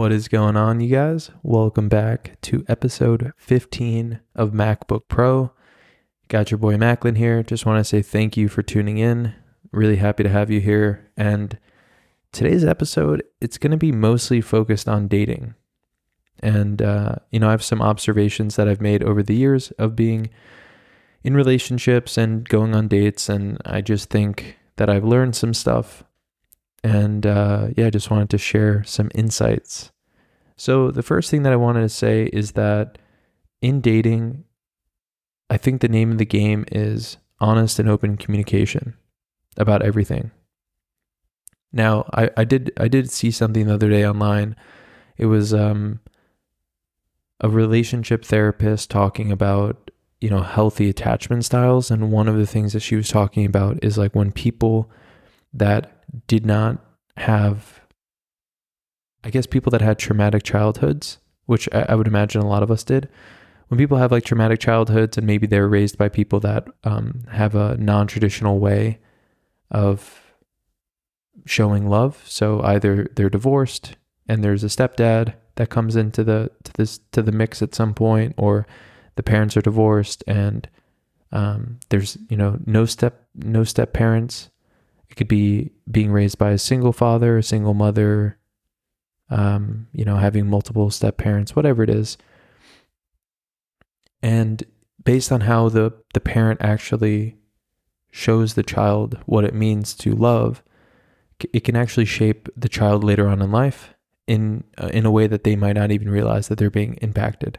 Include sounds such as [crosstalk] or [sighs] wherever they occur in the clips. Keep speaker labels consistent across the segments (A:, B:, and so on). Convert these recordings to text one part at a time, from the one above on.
A: What is going on, you guys? Welcome back to episode 15 of MacBook Pro. Got your boy Macklin here. Just want to say thank you for tuning in. Really happy to have you here. And today's episode, it's going to be mostly focused on dating. And, uh, you know, I have some observations that I've made over the years of being in relationships and going on dates. And I just think that I've learned some stuff and uh, yeah, I just wanted to share some insights. So, the first thing that I wanted to say is that in dating, I think the name of the game is honest and open communication about everything. Now, I, I did I did see something the other day online. It was um, a relationship therapist talking about you know healthy attachment styles, and one of the things that she was talking about is like when people that did not have, I guess, people that had traumatic childhoods, which I, would imagine a lot of us did. When people have like traumatic childhoods and maybe they're raised by people that um, have a non traditional way of showing love. So either they're divorced and there's a stepdad that comes into the to this to the mix at some point, or the parents are divorced and um, there's you know no step no step parents it could be being raised by a single father, a single mother, um, you know, having multiple step parents, whatever it is. And based on how the, the parent actually shows the child what it means to love, it can actually shape the child later on in life in uh, in a way that they might not even realize that they're being impacted.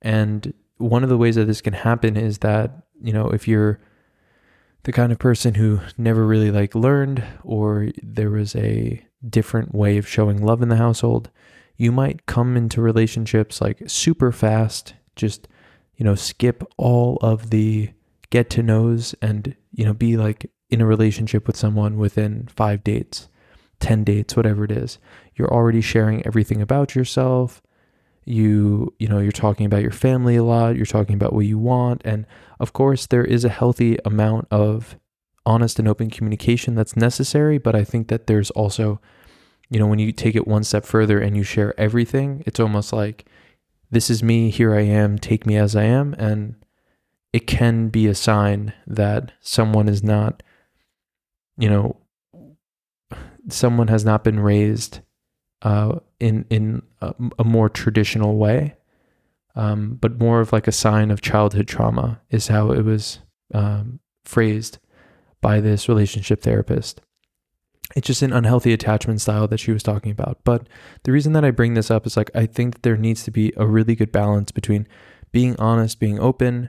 A: And one of the ways that this can happen is that, you know, if you're the kind of person who never really like learned or there was a different way of showing love in the household, you might come into relationships like super fast, just, you know, skip all of the get to knows and, you know, be like in a relationship with someone within five dates, 10 dates, whatever it is. You're already sharing everything about yourself you you know you're talking about your family a lot you're talking about what you want and of course there is a healthy amount of honest and open communication that's necessary but i think that there's also you know when you take it one step further and you share everything it's almost like this is me here i am take me as i am and it can be a sign that someone is not you know someone has not been raised uh, in in a, a, more traditional way, um, but more of like a sign of childhood trauma is how it was um, phrased by this relationship therapist. It's just an unhealthy attachment style that she was talking about. But the reason that I bring this up is like I think that there needs to be a really good balance between being honest, being open,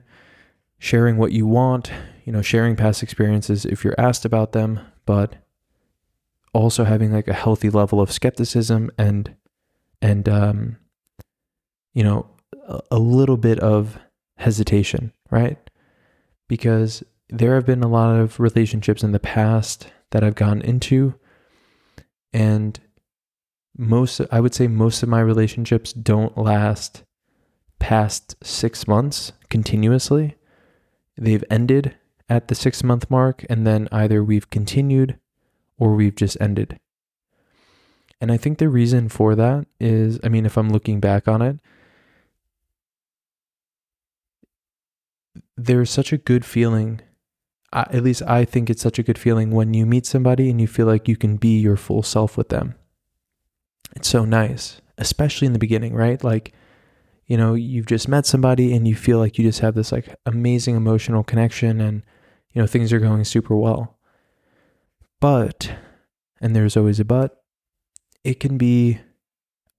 A: sharing what you want, you know, sharing past experiences if you're asked about them, but also having like a healthy level of skepticism and and um you know a, little bit of hesitation right? Because there have been a lot of relationships in the past that I've gone into and most I would say most of my relationships don't last past 6 months continuously. They've ended at the 6 month mark and then either we've continued or we've just ended. And I think the reason for that is, I mean, if I'm looking back on it, there's such a good feeling. at least I think it's such a good feeling when you meet somebody and you feel like you can be your full self with them. It's so nice, especially in the beginning, right? Like, you know, you've just met somebody and you feel like you just have this like amazing emotional connection and, you know, things are going super well. But, and there's always a but, it can be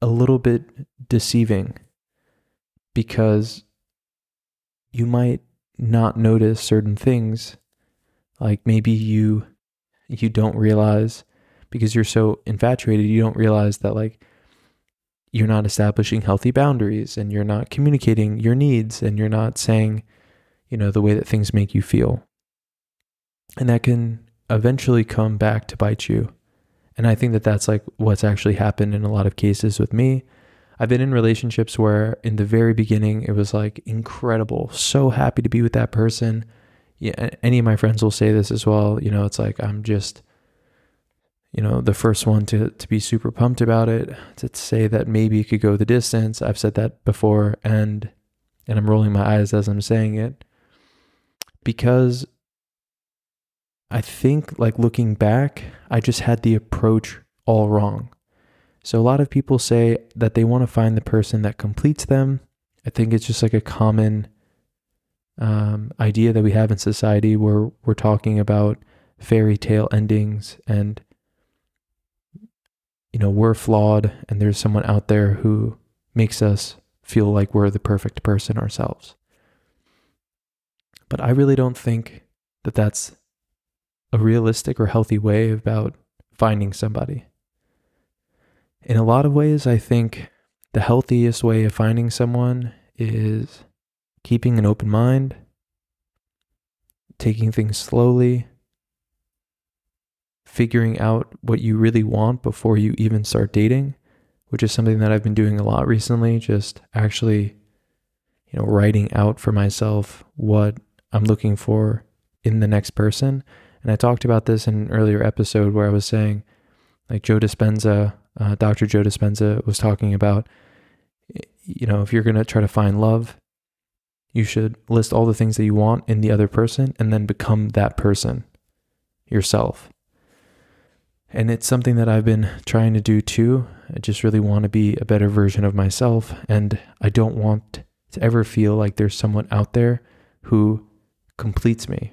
A: a little bit deceiving because you might not notice certain things like maybe you you don't realize because you're so infatuated you don't realize that like you're not establishing healthy boundaries and you're not communicating your needs and you're not saying, you know, the way that things make you feel. And that can eventually come back to bite you. And I think that that's like what's actually happened in a lot of cases with me. I've been in relationships where in the very beginning it was like incredible, so happy to be with that person. Yeah, any of my friends will say this as well. You know, it's like I'm just, you know, the first one to to be super pumped about it, to say that maybe it could go the distance. I've said that before, and and I'm rolling my eyes as I'm saying it because I think like looking back, I just had the approach all wrong. So a lot of people say that they want to find the person that completes them. I think it's just like a common um, idea that we have in society where we're talking about fairy tale endings and you know we're flawed and there's someone out there who makes us feel like we're the perfect person ourselves. But I really don't think that that's a realistic or healthy way about finding somebody in a lot of ways, I think the healthiest way of finding someone is keeping an open mind, taking things slowly, figuring out what you really want before you even start dating, which is something that I've been doing a lot recently, just actually you know writing out for myself what I'm looking for in the next person. And I talked about this in an earlier episode where I was saying like Joe Dispenza uh, Dr. Joe Dispenza was talking about, you know, if you're going to try to find love, you should list all the things that you want in the other person and then become that person yourself. And it's something that I've been trying to do too. I just really want to be a better version of myself. And I don't want to ever feel like there's someone out there who completes me.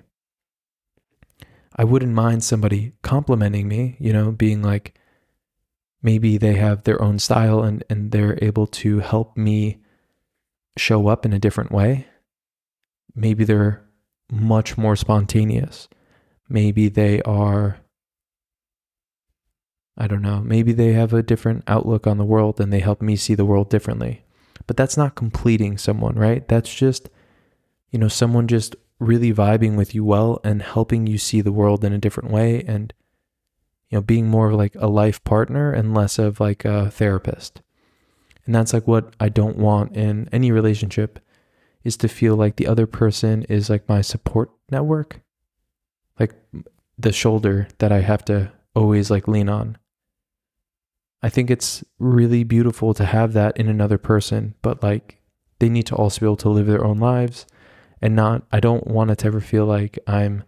A: I wouldn't mind somebody complimenting me, you know, being like, maybe they have their own style and, and they're able to help me show up in a different way. Maybe they're much more spontaneous. Maybe they are, I don't know, maybe they have a different outlook on the world and they help me see the world differently. But that's not completing someone, right? That's just, you know, someone just really vibing with you well and helping you see the world in a different way and you know, being more of like a life partner and less of like a therapist. And that's like what I don't want in any relationship is to feel like the other person is like my support network, like the shoulder that I have to always like lean on. I think it's really beautiful to have that in another person, but like they need to also be able to live their own lives and not, I don't want it to ever feel like I'm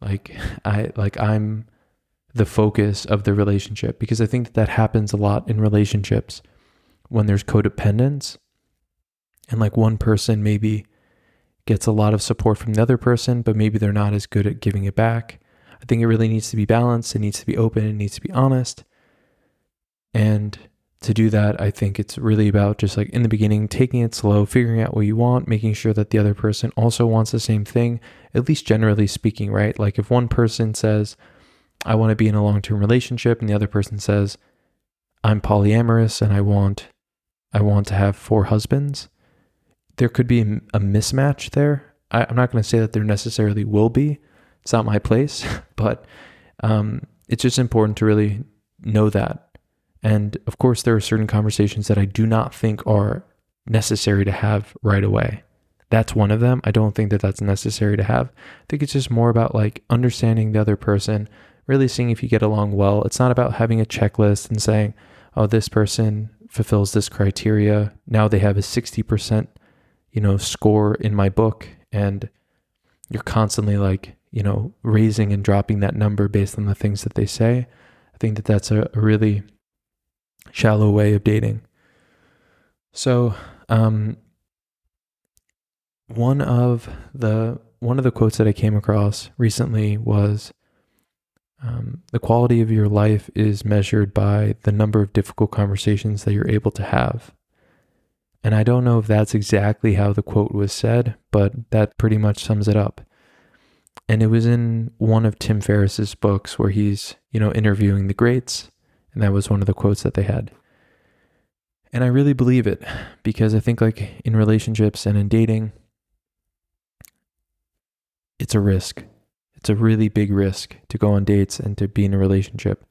A: like [laughs] I like I'm the focus of the relationship because I think that that happens a lot in relationships when there's codependence and like one person maybe gets a lot of support from the other person but maybe they're not as good at giving it back. I think it really needs to be balanced, it needs to be open, it needs to be honest. And to do that, I think it's really about just like in the beginning, taking it slow, figuring out what you want, making sure that the other person also wants the same thing, at least generally speaking, right? Like if one person says, I want to be in a long term relationship, and the other person says, I'm polyamorous and I want I want to have four husbands, there could be a mismatch there. I, am not going to say that there necessarily will be. It's not my place, [laughs] but um, it's just important to really know that and of course, there are certain conversations that I do not think are necessary to have right away. That's one of them. I don't think that that's necessary to have. I think it's just more about like understanding the other person, really seeing if you get along well. It's not about having a checklist and saying, oh, this person fulfills this criteria. Now they have a 60%, you know, score in my book. And you're constantly like, you know, raising and dropping that number based on the things that they say. I think that that's a, a really shallow way of dating. So, um, one of the one of the quotes that I came across recently was um, the quality of your life is measured by the number of difficult conversations that you're able to have. And I don't know if that's exactly how the quote was said, but that pretty much sums it up. And it was in one of Tim Ferriss's books where he's, you know, interviewing the greats And that was one of the quotes that they had. And I really believe it because I think, like, in relationships and in dating, it's a risk. It's a really big risk to go on dates and to be in a relationship.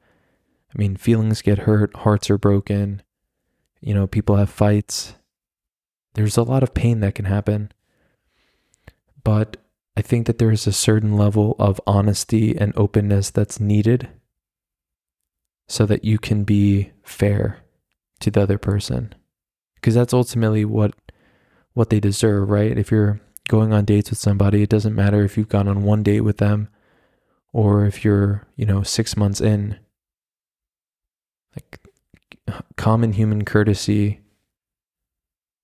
A: I mean, feelings get hurt, hearts are broken, you know, people have fights. There's a lot of pain that can happen. But I think that there is a certain level of honesty and openness that's needed so that you can be fair to the other person. Because that's ultimately what what they deserve right? If you're going on dates with somebody it doesn't matter if you've gone on one date with them or if you're you know 6 months in. Like common human courtesy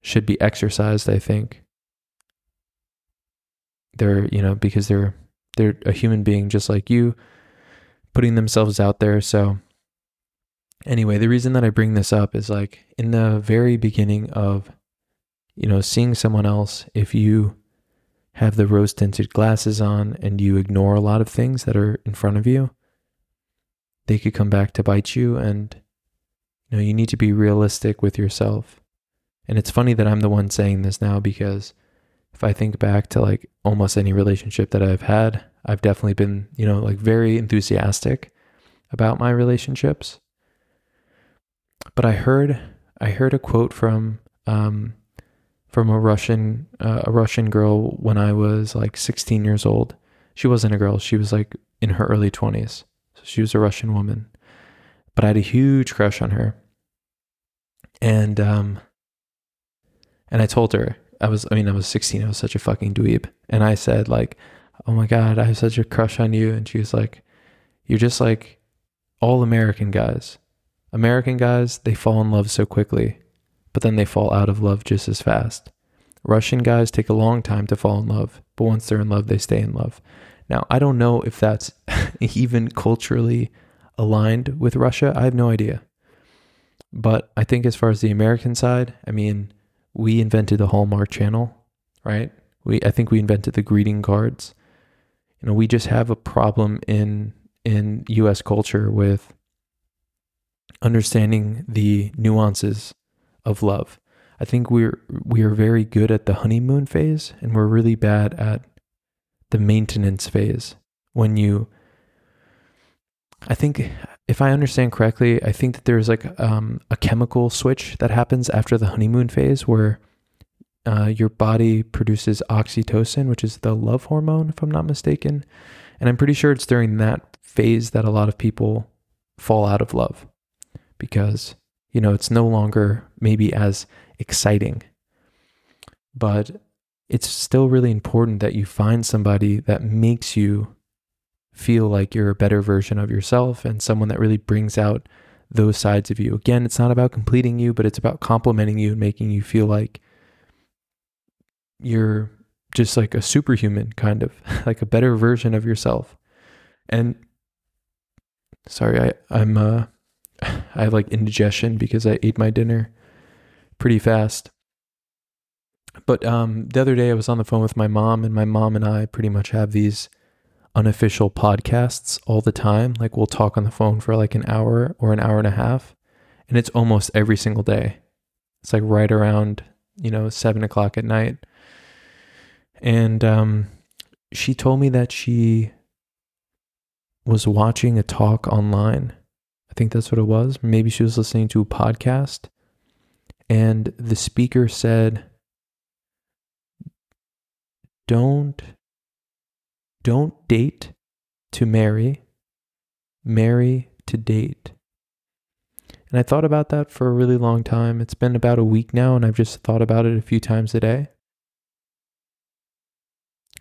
A: should be exercised i think. They're you know because they're they're a human being just like you putting themselves out there. So anyway, the reason that I bring this up is like in the very beginning of, you know, seeing someone else, if you have the rose tinted glasses on and you ignore a lot of things that are in front of you, they could come back to bite you. And, you know, you need to be realistic with yourself. And it's funny that I'm the one saying this now because if I think back to like almost any relationship that I've had, I've definitely been, you know, like very enthusiastic about my relationships but I heard I heard a quote from um, from a Russian uh, a Russian girl when I was like 16 years old. She wasn't a girl; she was like in her early 20s. So she was a Russian woman, but I had a huge crush on her, and um, and I told her I was I mean I was 16. I was such a fucking dweeb, and I said like, "Oh my god, I have such a crush on you," and she was like, "You're just like all American guys." American guys, they fall in love so quickly, but then they fall out of love just as fast. Russian guys take a long time to fall in love, but once they're in love, they stay in love. Now, I don't know if that's [laughs] even culturally aligned with Russia. I have no idea. But I think as far as the American side, I mean, we invented the Hallmark channel, right? We I think we invented the greeting cards. You know, we just have a problem in in US culture with understanding the nuances of love. I think we're we are very good at the honeymoon phase and we're really bad at the maintenance phase. When you I think if I understand correctly, I think that there's like um, a chemical switch that happens after the honeymoon phase where uh, your body produces oxytocin, which is the love hormone, if I'm not mistaken. And I'm pretty sure it's during that phase that a lot of people fall out of love because, you know, it's no longer maybe as exciting. But it's still really important that you find somebody that makes you feel like you're a better version of yourself and someone that really brings out those sides of you. Again, it's not about completing you, but it's about complimenting you and making you feel like you're just like a superhuman kind of [laughs] like a better version of yourself. And sorry, I I'm uh [sighs] I have like indigestion because I ate my dinner pretty fast. But um, the other day I was on the phone with my mom, and my mom and I pretty much have these unofficial podcasts all the time. Like we'll talk on the phone for like an hour or an hour and a half, and it's almost every single day. It's like right around you know seven o'clock at night, and um, she told me that she was watching a talk online think that's what it was. Maybe she was listening to a podcast and the speaker said, Don't don't date to marry, marry to date. And I thought about that for a really long time. It's been about a week now, and I've just thought about it a few times a day.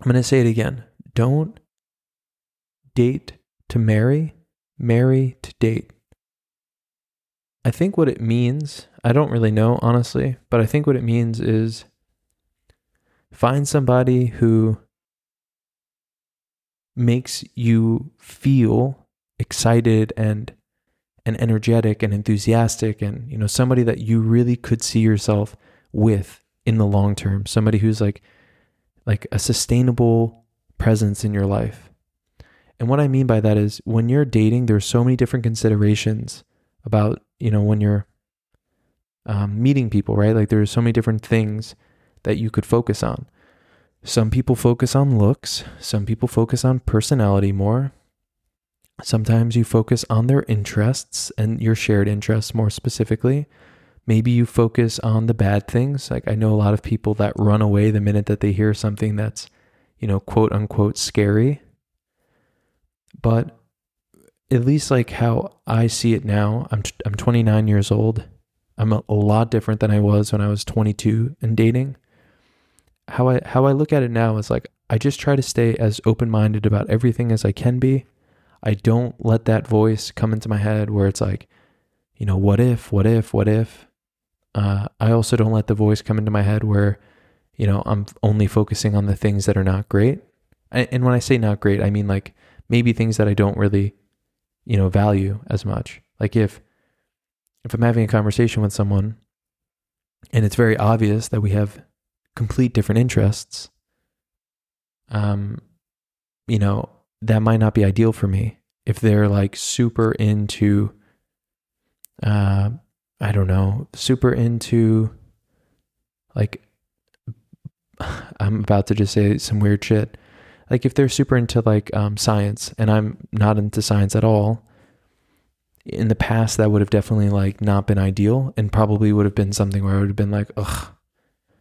A: I'm going to say it again. Don't date to marry, marry to date. I think what it means, I don't really know, honestly, but I think what it means is find somebody who makes you feel excited and and energetic and enthusiastic and you know somebody that you really could see yourself with in the long term somebody who's like like a sustainable presence in your life. And what i mean by that is when you're dating there's so many different considerations about, you know, when you're um, meeting people, right? Like there's so many different things that you could focus on. Some people focus on looks, some people focus on personality more. Sometimes you focus on their interests and your shared interests more specifically. Maybe you focus on the bad things. Like I know a lot of people that run away the minute that they hear something that's, you know, quote unquote scary. But at least like how I see it now, I'm I'm 29 years old. I'm a, a lot different than I was when I was 22 and dating. How I how I look at it now is like I just try to stay as open-minded about everything as I can be. I don't let that voice come into my head where it's like, you know, what if, what if, what if? Uh, I also don't let the voice come into my head where, you know, I'm only focusing on the things that are not great. And when I say not great, I mean like maybe things that I don't really, you know, value as much. Like if if I'm having a conversation with someone and it's very obvious that we have complete different interests, um, you know, that might not be ideal for me. If they're like super into, uh, I don't know, super into, like, [sighs] I'm about to just say some weird shit. Like, if they're super into like um, science and I'm not into science at all, in the past that would have definitely like not been ideal and probably would have been something where I would have been like, ugh,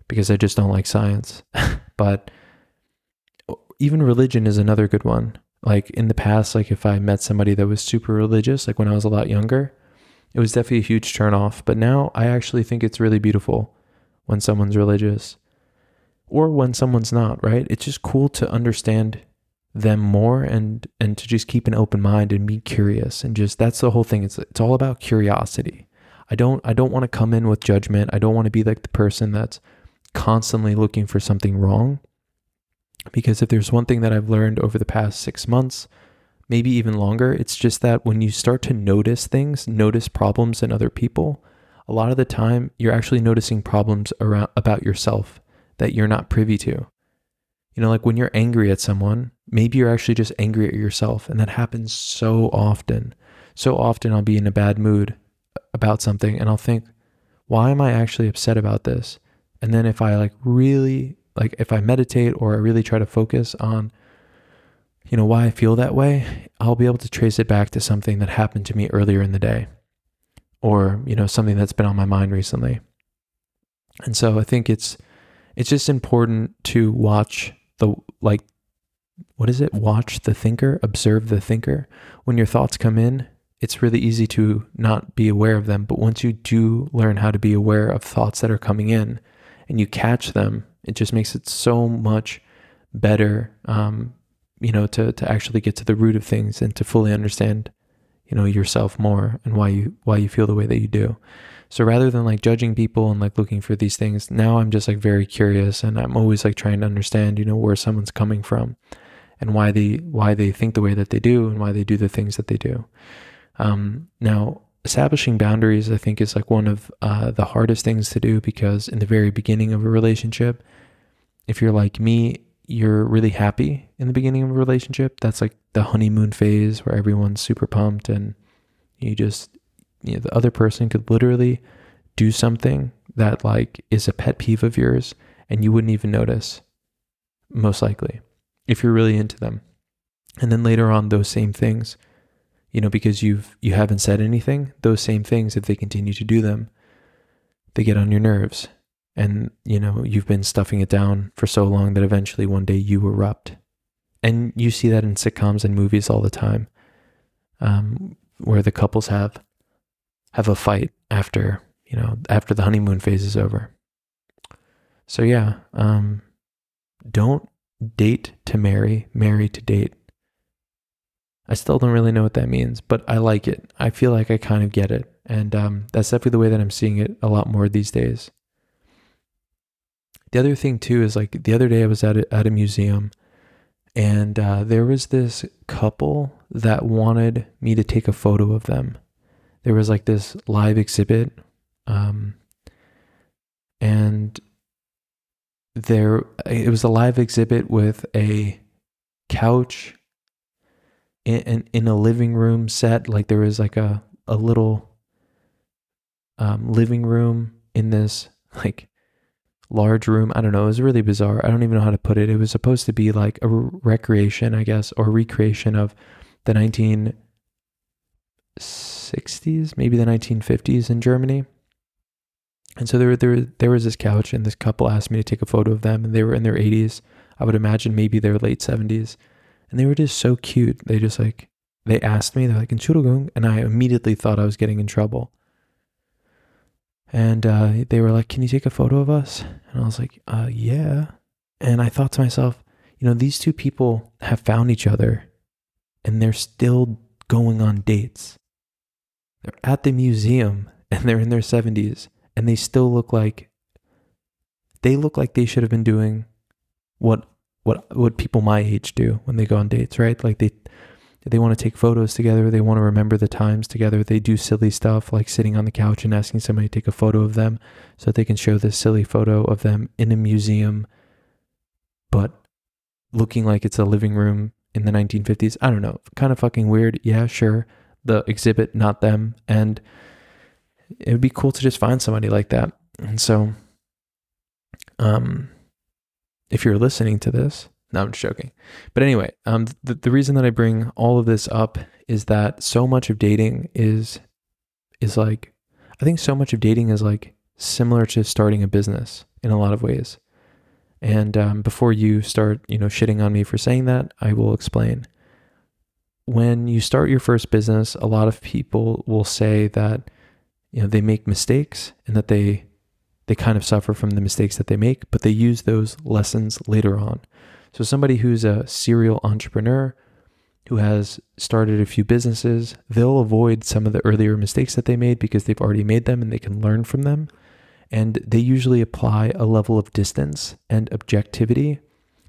A: because I just don't like science. [laughs] but even religion is another good one. Like in the past, like if I met somebody that was super religious, like when I was a lot younger, it was definitely a huge turn off. But now I actually think it's really beautiful when someone's religious or when someone's not, right? It's just cool to understand them more and and to just keep an open mind and be curious and just that's the whole thing. It's it's all about curiosity. I don't i don't want to come in with judgment. I don't want to be like the person that's constantly looking for something wrong. Because if there's one thing that i've learned over the past 6 months maybe even longer it's just that when you start to notice things notice problems in other people a lot of the time you're actually noticing problems around about yourself that you're not privy to you know, like when you're angry at someone, maybe you're actually just angry at yourself. And that happens so often. So often I'll be in a bad mood about something and I'll think, why am I actually upset about this? And then if I like really, like if I meditate or I really try to focus on, you know, why I feel that way, I'll be able to trace it back to something that happened to me earlier in the day or, you know, something that's been on my mind recently. And so I think it's, it's just important to watch the like what is it? Watch the thinker, observe the thinker. When your thoughts come in, it's really easy to not be aware of them. But once you do learn how to be aware of thoughts that are coming in and you catch them, it just makes it so much better, um, you know, to, to actually get to the root of things and to fully understand, you know, yourself more and why you, why you feel the way that you do. So rather than like judging people and like looking for these things, now I'm just like very curious and I'm always like trying to understand, you know, where someone's coming from and why they why they think the way that they do and why they do the things that they do. Um, now, establishing boundaries, I think, is like one of uh, the hardest things to do because in the very beginning of a relationship, if you're like me, you're really happy in the beginning of a relationship. That's like the honeymoon phase where everyone's super pumped and you just you know, the other person could literally do something that like is a pet peeve of yours and you wouldn't even notice most likely if you're really into them. And then later on those same things you know because you've you haven't said anything those same things if they continue to do them they get on your nerves. And you know you've been stuffing it down for so long that eventually one day you erupt. And you see that in sitcoms and movies all the time um, where the couples have have a fight after, you know, after the honeymoon phase is over. So yeah, um, don't date to marry, marry to date. I still don't really know what that means, but I like it. I feel like I kind of get it. And um, that's definitely the way that I'm seeing it a lot more these days. The other thing, too, is like the other day I was at a, at a museum and uh, there was this couple that wanted me to take a photo of them there was like this live exhibit um, and there it was a live exhibit with a couch in, in, in a living room set like there was like a a little um, living room in this like large room. I don't know. It was really bizarre. I don't even know how to put it. It was supposed to be like a recreation, I guess, or recreation of the 1960s, maybe the 1950s in Germany. And so there, there, there was this couch, and this couple asked me to take a photo of them, and they were in their 80s. I would imagine maybe their late 70s, and they were just so cute. They just like they asked me, they're like, "Entschuldigung," and I immediately thought I was getting in trouble. And uh, they were like, "Can you take a photo of us?" And I was like, uh, "Yeah." And I thought to myself, you know, these two people have found each other, and they're still going on dates. They're at the museum, and they're in their seventies, and they still look like they look like they should have been doing what what what people my age do when they go on dates, right? Like they they want to take photos together, they want to remember the times together. They do silly stuff like sitting on the couch and asking somebody to take a photo of them so they can show this silly photo of them in a museum but looking like it's a living room in the 1950s. I don't know, kind of fucking weird. Yeah, sure. The exhibit, not them. And it would be cool to just find somebody like that. And so, um, if you're listening to this, no, I'm just joking. But anyway, um, the, the reason that I bring all of this up is that so much of dating is, is like, I think so much of dating is like similar to starting a business in a lot of ways. And um, before you start, you know, shitting on me for saying that, I will explain. When you start your first business, a lot of people will say that you know they make mistakes and that they they kind of suffer from the mistakes that they make but they use those lessons later on. So somebody who's a serial entrepreneur who has started a few businesses they'll avoid some of the earlier mistakes that they made because they've already made them and they can learn from them. And they usually apply a level of distance and objectivity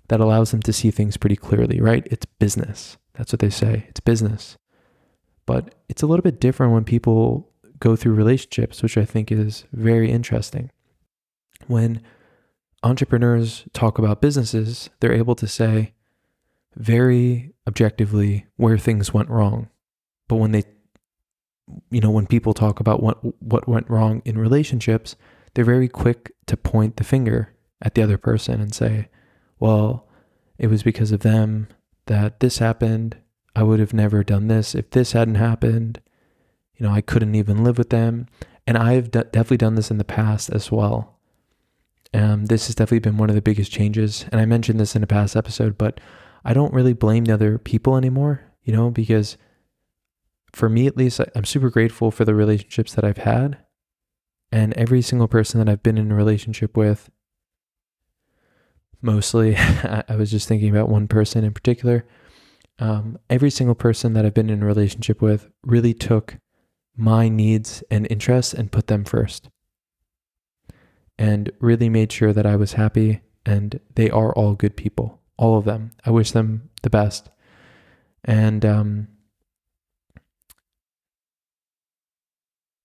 A: that allows them to see things pretty clearly right? It's business that's what they say it's business but it's a little bit different when people go through relationships, which I think is very interesting. When entrepreneurs talk about businesses, they're able to say very objectively where things went wrong. But when they you know, when people talk about what what went wrong in relationships, they're very quick to point the finger at the other person and say, "Well, it was because of them that this happened. I would have never done this if this hadn't happened. You know, I couldn't even live with them. And I've d- definitely done this in the past as well. Um, this has definitely been one of the biggest changes. And I mentioned this in a past episode, but I don't really blame the other people anymore, you know, because for me at least, I'm super grateful for the relationships that I've had. And every single person that I've been in a relationship with, mostly, [laughs] I was just thinking about one person in particular. Um, every single person that I've been in a relationship with really took my needs and interests and put them first. And really made sure that I was happy and they are all good people, all of them. I wish them the best. And um,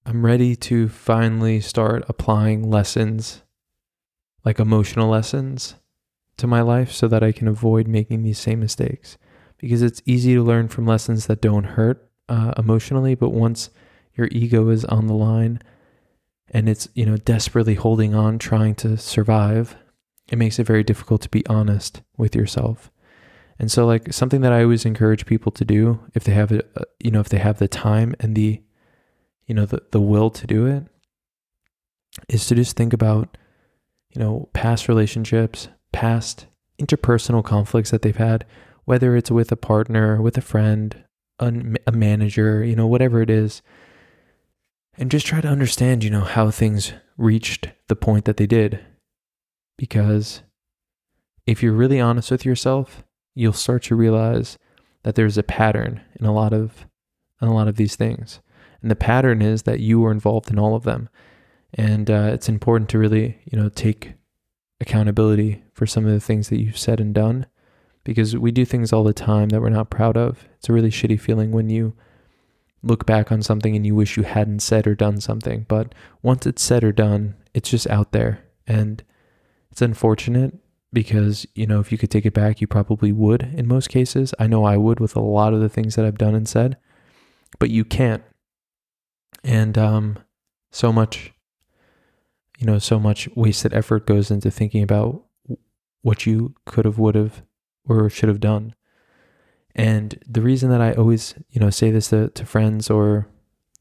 A: I'm ready to finally start applying lessons, like emotional lessons, to my life so that I can avoid making these same mistakes. Because it's easy to learn from lessons that don't hurt uh, emotionally, but once your ego is on the line and it's, you know, desperately holding on, trying to survive, it makes it very difficult to be honest with yourself. And so like something that I always encourage people to do if they have it, uh, you know, if they have the time and the, you know, the, the will to do it is to just think about, you know, past relationships, past interpersonal conflicts that they've had, whether it's with a partner, with a friend, a, a manager, you know, whatever it is, and just try to understand, you know, how things reached the point that they did. Because if you're really honest with yourself, you'll start to realize that there's a pattern in a lot of in a lot of these things. And the pattern is that you were involved in all of them. And uh, it's important to really, you know, take accountability for some of the things that you've said and done because we do things all the time that we're not proud of. It's a really shitty feeling when you look back on something and you wish you hadn't said or done something. But once it's said or done, it's just out there. And it's unfortunate because, you know, if you could take it back, you probably would in most cases. I know I would with a lot of the things that I've done and said, but you can't. And um, so much you know so much wasted effort goes into thinking about what you could have would have or should have done. And the reason that i always you know say this to, to friends or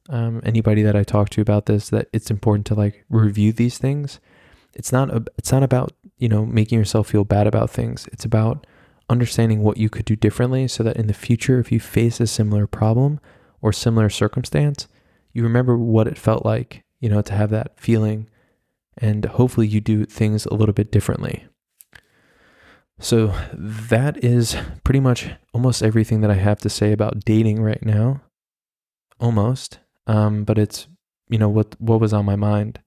A: um, anybody that i talk to about this that it's important to like review these things it's not a, it's not about you know making yourself feel bad about things. It's about understanding what you could do differently so that in the future if you face a similar problem or similar circumstance you remember what it felt like you know to have that feeling and hopefully you do things a little bit differently. So that is pretty much almost everything that i have to say about dating right now. Almost. Um, but it's you know what what was on my mind.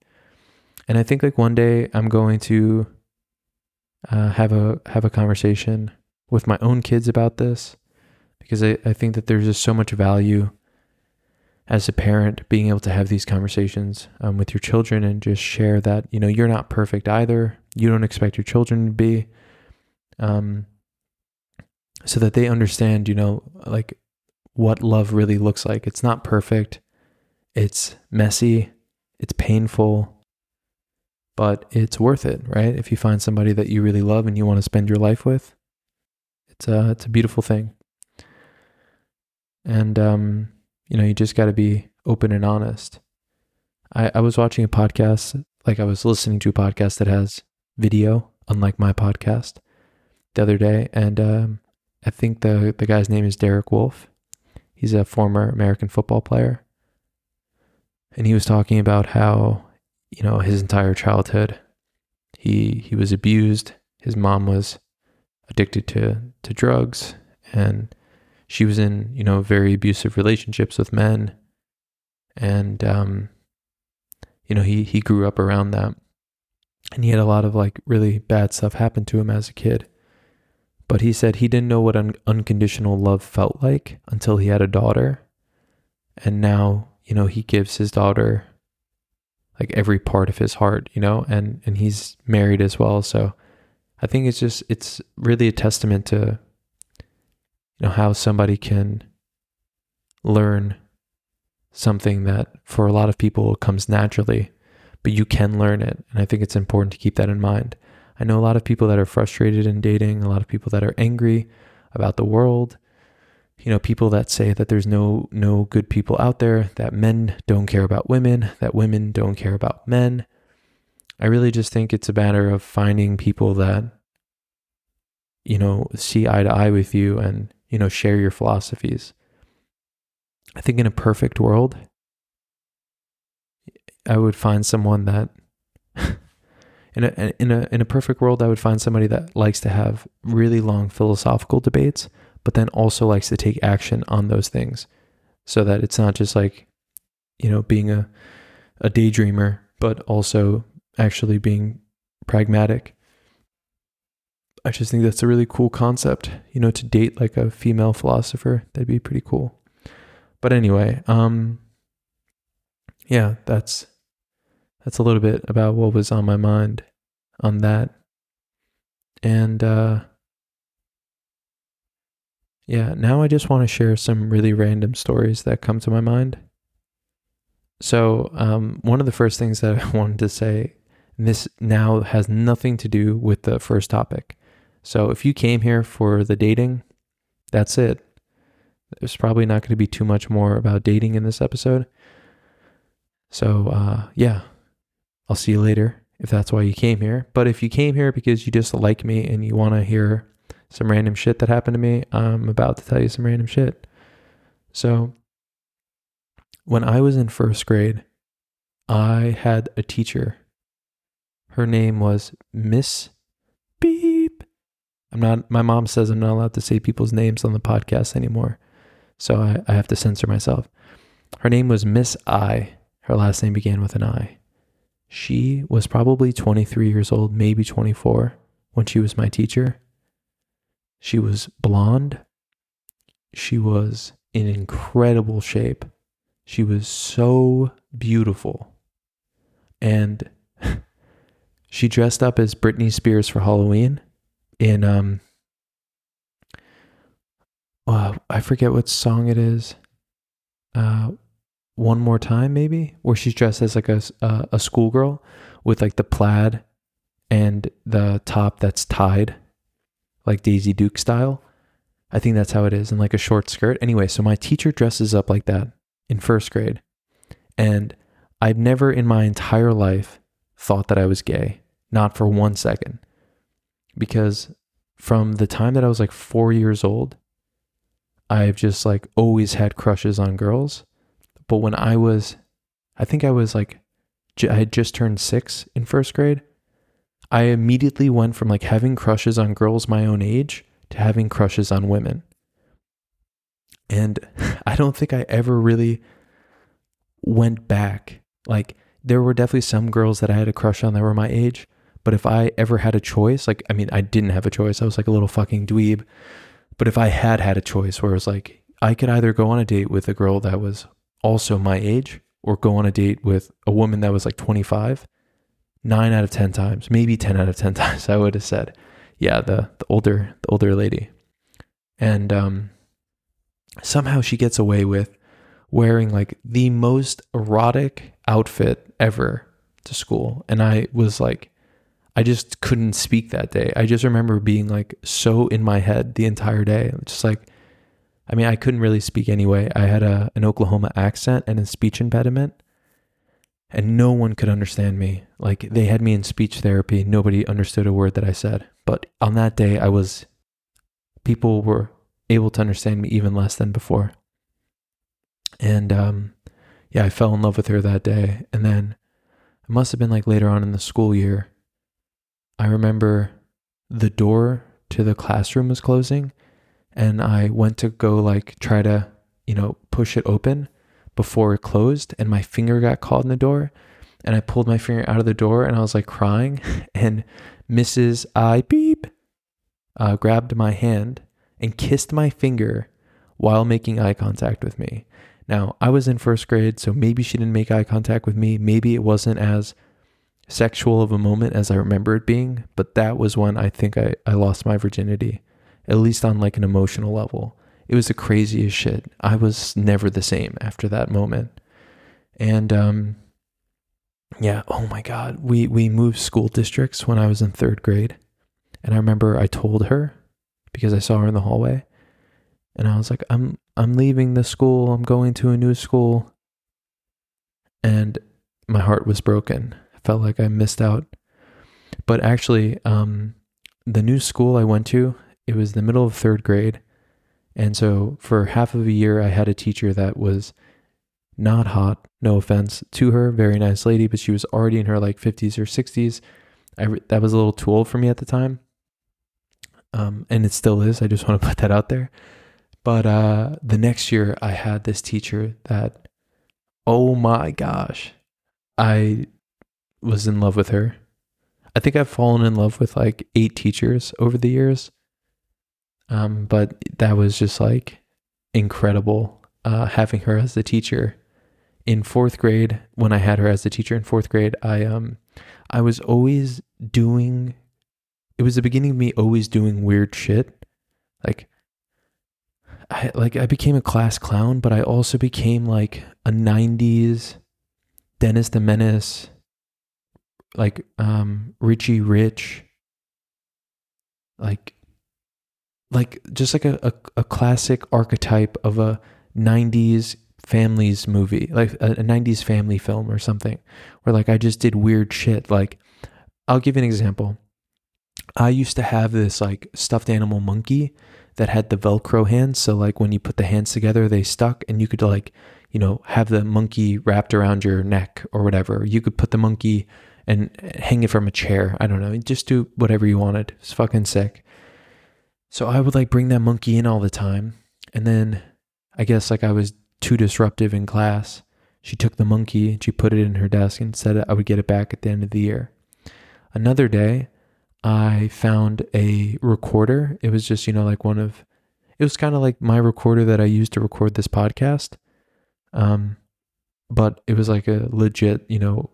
A: And I think like one day I'm going to uh, have a have a conversation with my own kids about this because I, I think that there's just so much value as a parent being able to have these conversations um, with your children and just share that you know you're not perfect either. You don't expect your children to be um, so that they understand you know like what love really looks like. It's not perfect. It's messy. It's painful. But it's worth it, right? If you find somebody that you really love and you want to spend your life with, it's a it's a beautiful thing. And um, you know, you just got to be open and honest. I I was watching a podcast, like I was listening to a podcast that has video, unlike my podcast, the other day, and um, I think the the guy's name is Derek Wolfe. He's a former American football player, and he was talking about how you know, his entire childhood. He he was abused. His mom was addicted to to drugs and she was in, you know, very abusive relationships with men. And um you know, he he grew up around that. And he had a lot of like really bad stuff happen to him as a kid. But he said he didn't know what un- unconditional love felt like until he had a daughter. And now, you know, he gives his daughter like every part of his heart, you know, and and he's married as well. So I think it's just it's really a testament to know how somebody can learn something that for a lot of people comes naturally, but you can learn it. And I think it's important to keep that in mind. I know a lot of people that are frustrated in dating, a lot of people that are angry about the world, you know people that say that there's no no good people out there that men don't care about women that women don't care about men i really just think it's a matter of finding people that you know see eye to eye with you and you know share your philosophies i think in a perfect world i would find someone that [laughs] in a in a in a perfect world i would find somebody that likes to have really long philosophical debates but then also likes to take action on those things so that it's not just like, you know, being a, a daydreamer, but also actually being pragmatic. I just think that's a really cool concept, you know, to date like a female philosopher. That'd be pretty cool. But anyway, um yeah, that's that's a little bit about what was on my mind on that. And uh yeah, now I just want to share some really random stories that come to my mind. So, um, one of the first things that [laughs] I wanted to say, this now has nothing to do with the first topic. So, if you came here for the dating, that's it. There's probably not going to be too much more about dating in this episode. So, uh, yeah, I'll see you later if that's why you came here. But if you came here because you just like me and you want to hear some random shit that happened to me, I'm about to tell you some random shit. So, when I was in first grade, I had a teacher. Her name was Miss. I'm not, my mom says I'm not allowed to say people's names on the podcast anymore. So I, I have to censor myself. Her name was Miss I. Her last name began with an I. She was probably 23 years old, maybe 24, when she was my teacher. She was blonde. She was in incredible shape. She was so beautiful. And [laughs] she dressed up as Britney Spears for Halloween in um uh, I forget what song it is. Uh one more time, maybe, where she's dressed as like a a, a schoolgirl with like the plaid and the top that's tied, like Daisy Duke style. I think that's how it is, and like a short skirt. Anyway, so my teacher dresses up like that in first grade, and I've never in my entire life thought that I was gay, not for one second, because from the time that I was like four years old, I've just like always had crushes on girls. But when I was, I think I was like, I had just turned six in first grade. I immediately went from like having crushes on girls my own age to having crushes on women. And [laughs] I don't think I ever really went back. Like, there were definitely some girls that I had a crush on that were my age. But if I ever had a choice, like, I mean, I didn't have a choice. I was like a little fucking dweeb. But if I had had a choice where it was like, I could either go on a date with a girl that was also my age or go on a date with a woman that was like 25, nine out of 10 times, maybe 10 out of 10 [laughs] times, I would have said, yeah, the, the older, the older lady. And, um, somehow she gets away with wearing like the most erotic outfit ever to school. And I was like, I just couldn't speak that day. I just remember being like so in my head the entire day. Just like, I mean, I couldn't really speak anyway. I had a, an Oklahoma accent and a speech impediment, and no one could understand me. Like, they had me in speech therapy. Nobody understood a word that I said. But on that day, I was, people were able to understand me even less than before. And um, yeah, I fell in love with her that day. And then it must have been like later on in the school year I remember the door to the classroom was closing and I went to go like try to, you know, push it open before it closed and my finger got caught in the door and I pulled my finger out of the door and I was like crying [laughs] and Mrs. I beep uh, grabbed my hand and kissed my finger while making eye contact with me. Now, I was in first grade, so maybe she didn't make eye contact with me. Maybe it wasn't as sexual of a moment as I remember it being, but that was when I think I, I lost my virginity, at least on like an emotional level. It was the craziest shit. I was never the same after that moment. And um yeah, oh my god, we we moved school districts when I was in 3rd grade. And I remember I told her because I saw her in the hallway and I was like, "I'm I'm leaving the school. I'm going to a new school." And my heart was broken felt like I missed out. But actually, um, the new school I went to, it was the middle of third grade. And so for half of a year, I had a teacher that was not hot, no offense to her, very nice lady, but she was already in her like 50s or 60s. I re- that was a little too old for me at the time. Um, and it still is. I just [laughs] want to put that out there. But uh, the next year, I had this teacher that, oh my gosh, I was in love with her. I think I've fallen in love with like eight teachers over the years. Um, but that was just like incredible uh, having her as the teacher. In fourth grade, when I had her as the teacher in fourth grade, I um I was always doing it was the beginning of me always doing weird shit. Like I like I became a class clown, but I also became like a 90s Dennis the Menace like um Richie Rich. Like like just like a, a, a, classic archetype of a 90s families movie like a, a 90s family film or something where like i just did weird shit. Like i'll give you an example. I used to have this like stuffed animal monkey that had the velcro hands. So like when you put the hands together they stuck and you could like you know have the monkey wrapped around your neck or whatever. You could put the monkey and hang it from a chair. I don't know. Just do whatever you wanted. It's fucking sick. So I would like bring that monkey in all the time. And then I guess like I was too disruptive in class. She took the monkey she put it in her desk and said I would get it back at the end of the year. Another day, I found a recorder. It was just, you know, like one of, it was kind of like my recorder that I used to record this podcast. Um, but it was like a legit, you know,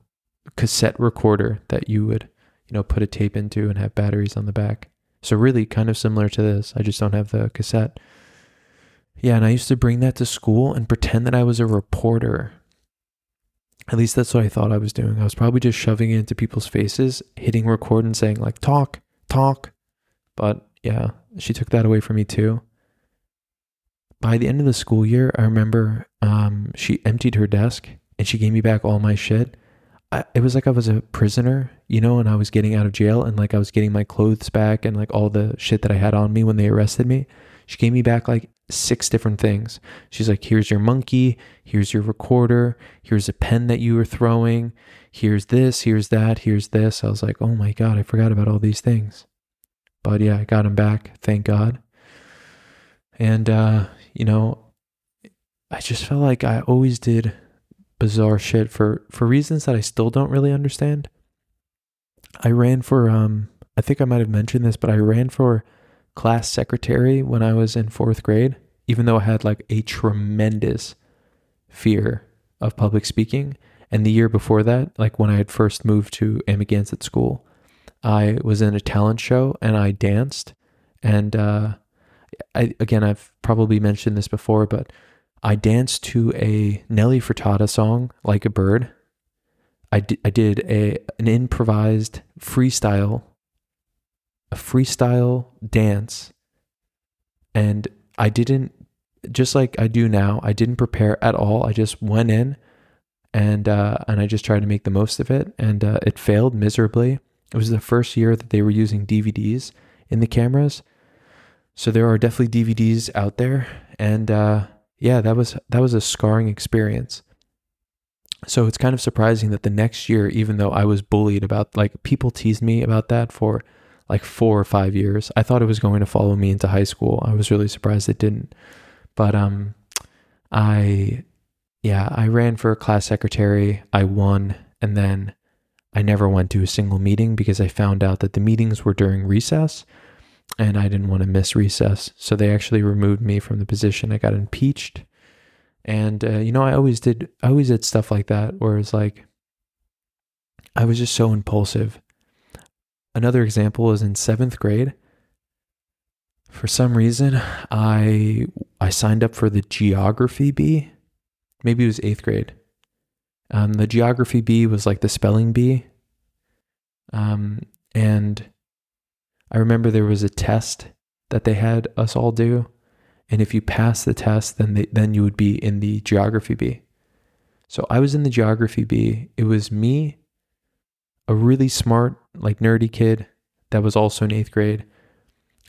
A: cassette recorder that you would, you know, put a tape into and have batteries on the back. So really kind of similar to this. I just don't have the cassette. Yeah, and I used to bring that to school and pretend that I was a reporter At least that's what I thought I was doing. I was probably just shoving it into people's faces, hitting record and saying, like, talk, talk. But yeah, she took that away from me too. By the end of the school year, I remember um, she emptied her desk and she gave me back all my shit. I, it was like I was a prisoner, you know, and I was getting out of jail and like I was getting my clothes back and like all the shit that I had on me when they arrested me. She gave me back like six different things. She's like, here's your monkey, here's your recorder, here's a pen that you were throwing, here's this, here's that, here's this. I was like, oh my God, I forgot about all these things. But yeah, I got them back, thank God. And, uh, you know, I just felt like I always did bizarre shit for, for reasons that I still don't really understand. I ran for, um, I think I might have mentioned this, but I ran for class secretary when I was in fourth grade, even though I had like a tremendous fear of public speaking. And the year before that, like when I had first moved to Amagansett School, I was in a talent show and I danced. And uh, I, again, I've probably mentioned this before, but I danced to a Nelly Furtado song, Like a Bird. I I did a an improvised freestyle a freestyle dance and I didn't just like I do now, I didn't prepare at all. I just went in and uh, and I just tried to make the most of it and uh, it failed miserably. It was the first year that they were using DVDs in the cameras. So there are definitely DVDs out there and uh, yeah, that was that was a scarring experience. So it's kind of surprising that the next year even though I was bullied about like people teased me about that for like four or five years. I thought it was going to follow me into high school. I was really surprised it didn't. But um, I, yeah, I ran for class secretary. I won, and then I never went to a single meeting because I found out that the meetings were during recess, and I didn't want to miss recess. So they actually removed me from the position. I got impeached, and uh, you know, I always did. I always did stuff like that, where it's like I was just so impulsive Another example is in seventh grade. For some reason, I I signed up for the geography bee. Maybe it was eighth grade. Um, the geography bee was like the spelling bee. Um, and I remember there was a test that they had us all do, and if you pass the test, then they, then you would be in the geography bee. So I was in the geography bee. It was me, a really smart, like nerdy kid that was also in eighth grade,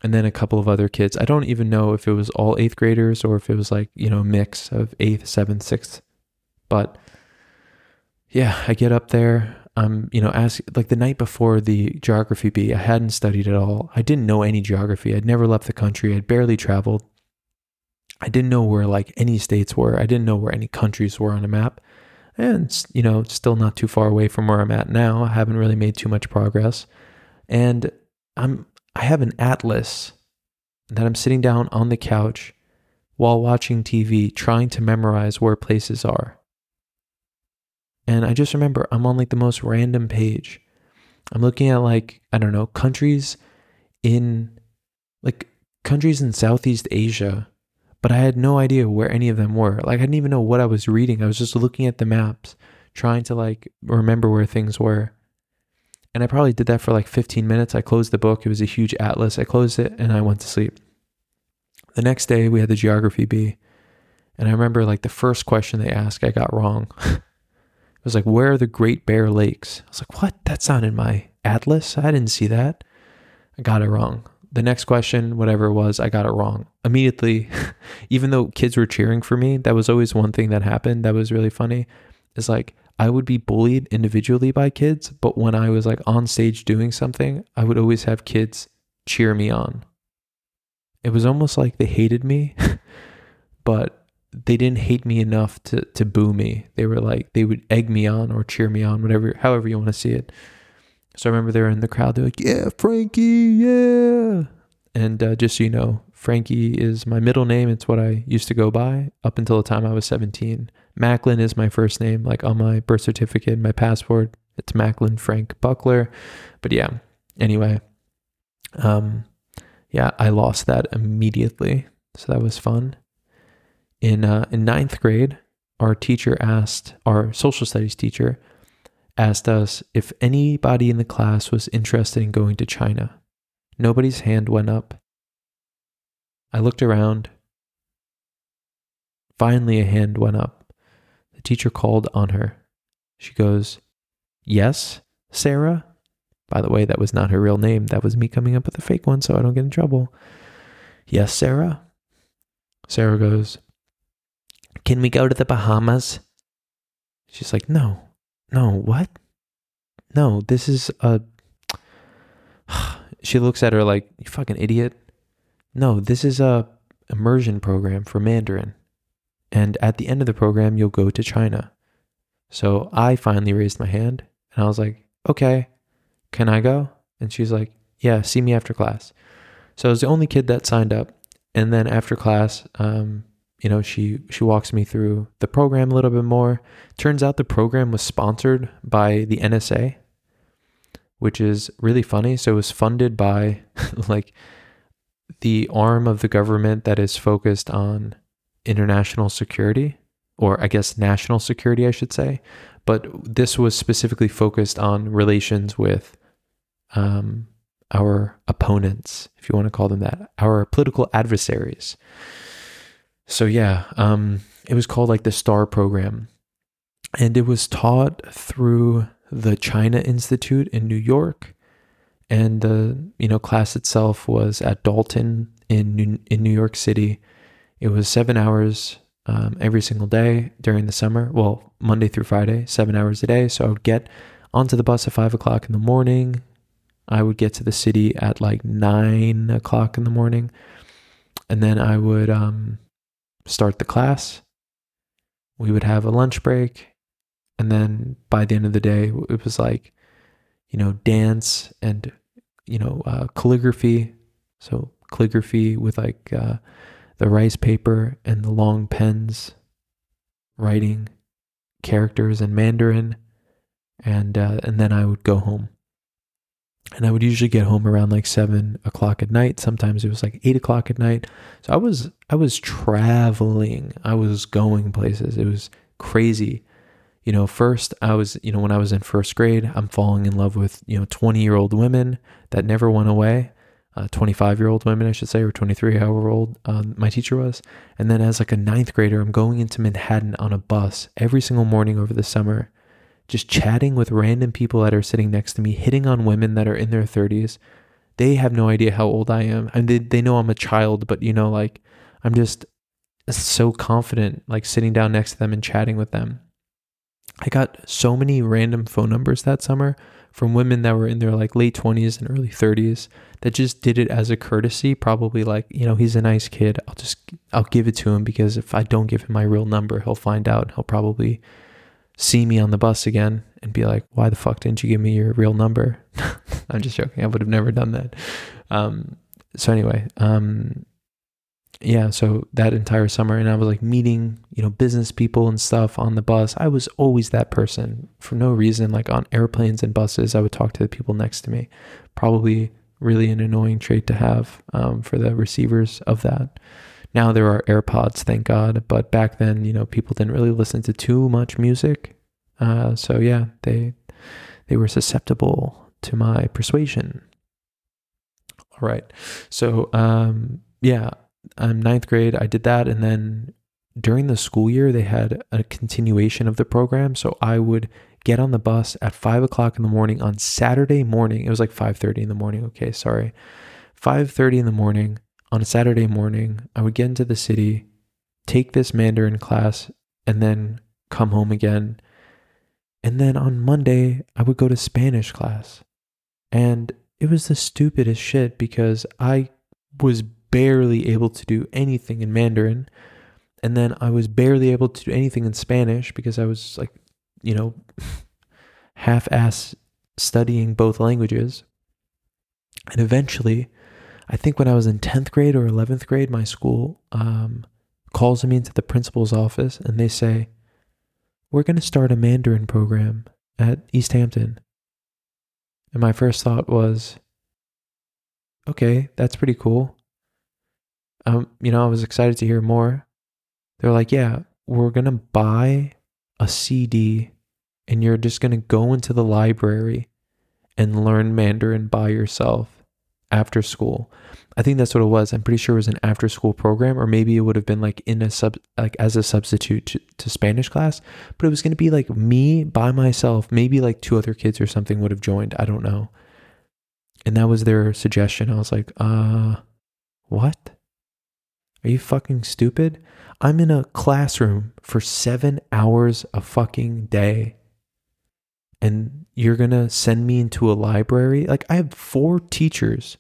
A: and then a couple of other kids. I don't even know if it was all eighth graders or if it was like, you know, a mix of eighth, seventh, sixth. But yeah, I get up there. Um, you know, ask like the night before the geography bee, I hadn't studied at all. I didn't know any geography. I'd never left the country. I'd barely traveled. I didn't know where like any states were. I didn't know where any countries were on a map and you know still not too far away from where i'm at now i haven't really made too much progress and i'm i have an atlas that i'm sitting down on the couch while watching tv trying to memorize where places are and i just remember i'm on like the most random page i'm looking at like i don't know countries in like countries in southeast asia but I had no idea where any of them were. Like I didn't even know what I was reading. I was just looking at the maps, trying to like remember where things were. And I probably did that for like 15 minutes. I closed the book. It was a huge atlas. I closed it and I went to sleep. The next day we had the geography bee. And I remember like the first question they asked, I got wrong. [laughs] it was like, where are the Great Bear Lakes? I was like, what? That's not in my atlas. I didn't see that. I got it wrong the next question, whatever it was, I got it wrong. Immediately, [laughs] even though kids were cheering for me, that was always one thing that happened that was really funny. Is like I would be bullied individually by kids, but when I was like on stage doing something, I would always have kids cheer me on. It was almost like they hated me, [laughs] but they didn't hate me enough to to boo me. They were like they would egg me on or cheer me on, whatever however you want to see it. So I remember they were in the crowd. They're like, "Yeah, Frankie, yeah." And uh, just so you know, Frankie is my middle name. It's what I used to go by up until the time I was 17. Macklin is my first name, like on my birth certificate, my passport. It's Macklin Frank Buckler. But yeah, anyway, um, yeah, I lost that immediately. So that was fun. In uh, in ninth grade, our teacher asked, our social studies teacher asked us if anybody in the class was interested in going to China. Nobody's hand went up. I looked around. Finally, a hand went up. The teacher called on her. She goes, Yes, Sarah? By the way, that was not her real name. That was me coming up with a fake one so I don't get in trouble. Yes, Sarah? Sarah goes, Can we go to the Bahamas? She's like, No, no, what? No, this is a. [sighs] she looks at her like, You fucking idiot. No, this is a immersion program for Mandarin. And at the end of the program, you'll go to China. So I finally raised my hand and I was like, okay, can I go? And she's like, yeah, see me after class. So I was the only kid that signed up. And then after class, um, you know, she she walks me through the program a little bit more. Turns out the program was sponsored by the NSA, which is really funny. So it was funded by [laughs] like the arm of the government that is focused on international security, or I guess national security, I should say. But this was specifically focused on relations with um, our opponents, if you want to call them that, our political adversaries. So, yeah, um, it was called like the STAR program. And it was taught through the China Institute in New York and the you know class itself was at Dalton in New, in New York City. It was seven hours um, every single day during the summer. Well, Monday through Friday, seven hours a day. So I would get onto the bus at five o'clock in the morning. I would get to the city at like nine o'clock in the morning, and then I would um, start the class. We would have a lunch break, and then by the end of the day, it was like, you know, dance and you know, uh, calligraphy. So calligraphy with like uh, the rice paper and the long pens, writing characters in Mandarin, and uh, and then I would go home. And I would usually get home around like seven o'clock at night. Sometimes it was like eight o'clock at night. So I was I was traveling. I was going places. It was crazy you know, first I was, you know, when I was in first grade, I'm falling in love with, you know, 20 year old women that never went away. 25 uh, year old women, I should say, or 23 hour old um, my teacher was. And then as like a ninth grader, I'm going into Manhattan on a bus every single morning over the summer, just chatting with random people that are sitting next to me, hitting on women that are in their 30s. They have no idea how old I am. I and they, they know I'm a child, but you know, like I'm just so confident, like sitting down next to them and chatting with them. I got so many random phone numbers that summer from women that were in their like late 20s and early 30s that just did it as a courtesy probably like you know he's a nice kid i'll just i'll give it to him because if i don't give him my real number he'll find out he'll probably see me on the bus again and be like why the fuck didn't you give me your real number [laughs] i'm just joking i would have never done that um, so anyway um, yeah, so that entire summer, and I was like meeting, you know, business people and stuff on the bus. I was always that person for no reason. Like on airplanes and buses, I would talk to the people next to me. Probably really an annoying trait to have um, for the receivers of that. Now there are AirPods, thank God. But back then, you know, people didn't really listen to too much music. Uh, so yeah, they they were susceptible to my persuasion. All right, so um, yeah um, ninth grade, I did that. And then during the school year, they had a continuation of the program. So I would get on the bus at five o'clock in the morning on Saturday morning. It was like 5.30 in the morning. Okay, sorry. 5.30 in the morning on a Saturday morning, I would get into the city, take this Mandarin class, and then come home again. And then on Monday, I would go to Spanish class. And it was the stupidest shit because I was barely able to do anything in Mandarin. And then I was barely able to do anything in Spanish because I was like, you know, [laughs] half ass studying both languages. And eventually, I think when I was in 10th grade or 11th grade, my school um, calls me into the principal's office and they say, We're going to start a Mandarin program at East Hampton. And my first thought was, okay, that's pretty cool um, you know, I was excited to hear more. They're like, yeah, we're going to buy a CD and you're just going to go into the library and learn Mandarin by yourself after school. I think that's what it was. I'm pretty sure it was an after school program, or maybe it would have been like in a sub, like as a substitute to, to Spanish class. But it was going to be like me by myself. Maybe like two other kids or something would have joined. I don't know. And that was their suggestion. I was like, uh, what? Are you fucking stupid? I'm in a classroom for seven hours a fucking day. And you're going to send me into a library? Like, I have four teachers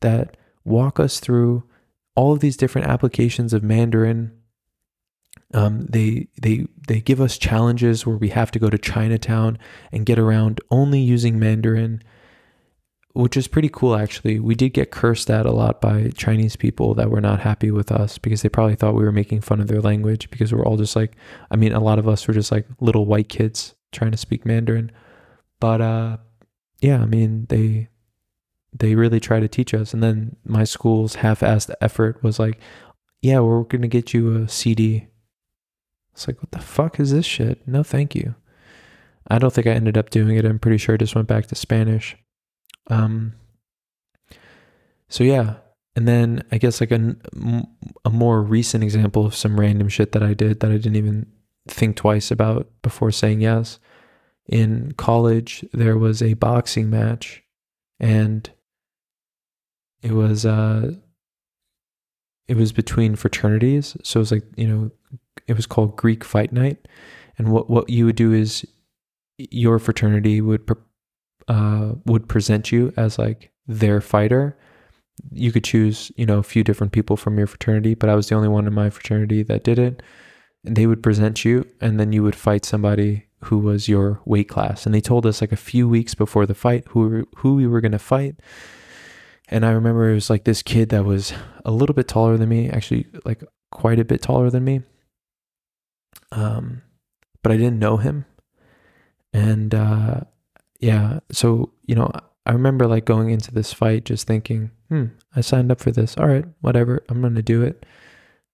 A: that walk us through all of these different applications of Mandarin. Um, they they they give us challenges where we have to go to Chinatown and get around only using Mandarin which is pretty cool actually. We did get cursed at a lot by Chinese people that were not happy with us because they probably thought we were making fun of their language because we're all just like I mean a lot of us were just like little white kids trying to speak Mandarin. But uh yeah, I mean they they really try to teach us and then my school's half-assed effort was like yeah, we're going to get you a CD. It's like what the fuck is this shit? No, thank you. I don't think I ended up doing it. I'm pretty sure I just went back to Spanish. Um, so yeah, and then I guess like a, a more recent example of some random shit that I did that I didn't even think twice about before saying yes. In college, there was a boxing match, and it was uh, it was between fraternities. So it was like you know, it was called Greek Fight Night, and what what you would do is your fraternity would pre- uh, would present you as like their fighter. You could choose, you know, a few different people from your fraternity, but I was the only one in my fraternity that did it. They would present you, and then you would fight somebody who was your weight class. And they told us like a few weeks before the fight who who we were gonna fight. And I remember it was like this kid that was a little bit taller than me, actually like quite a bit taller than me. Um, but I didn't know him, and uh, yeah, so, you know, I remember like going into this fight just thinking, hmm, I signed up for this. All right, whatever, I'm going to do it.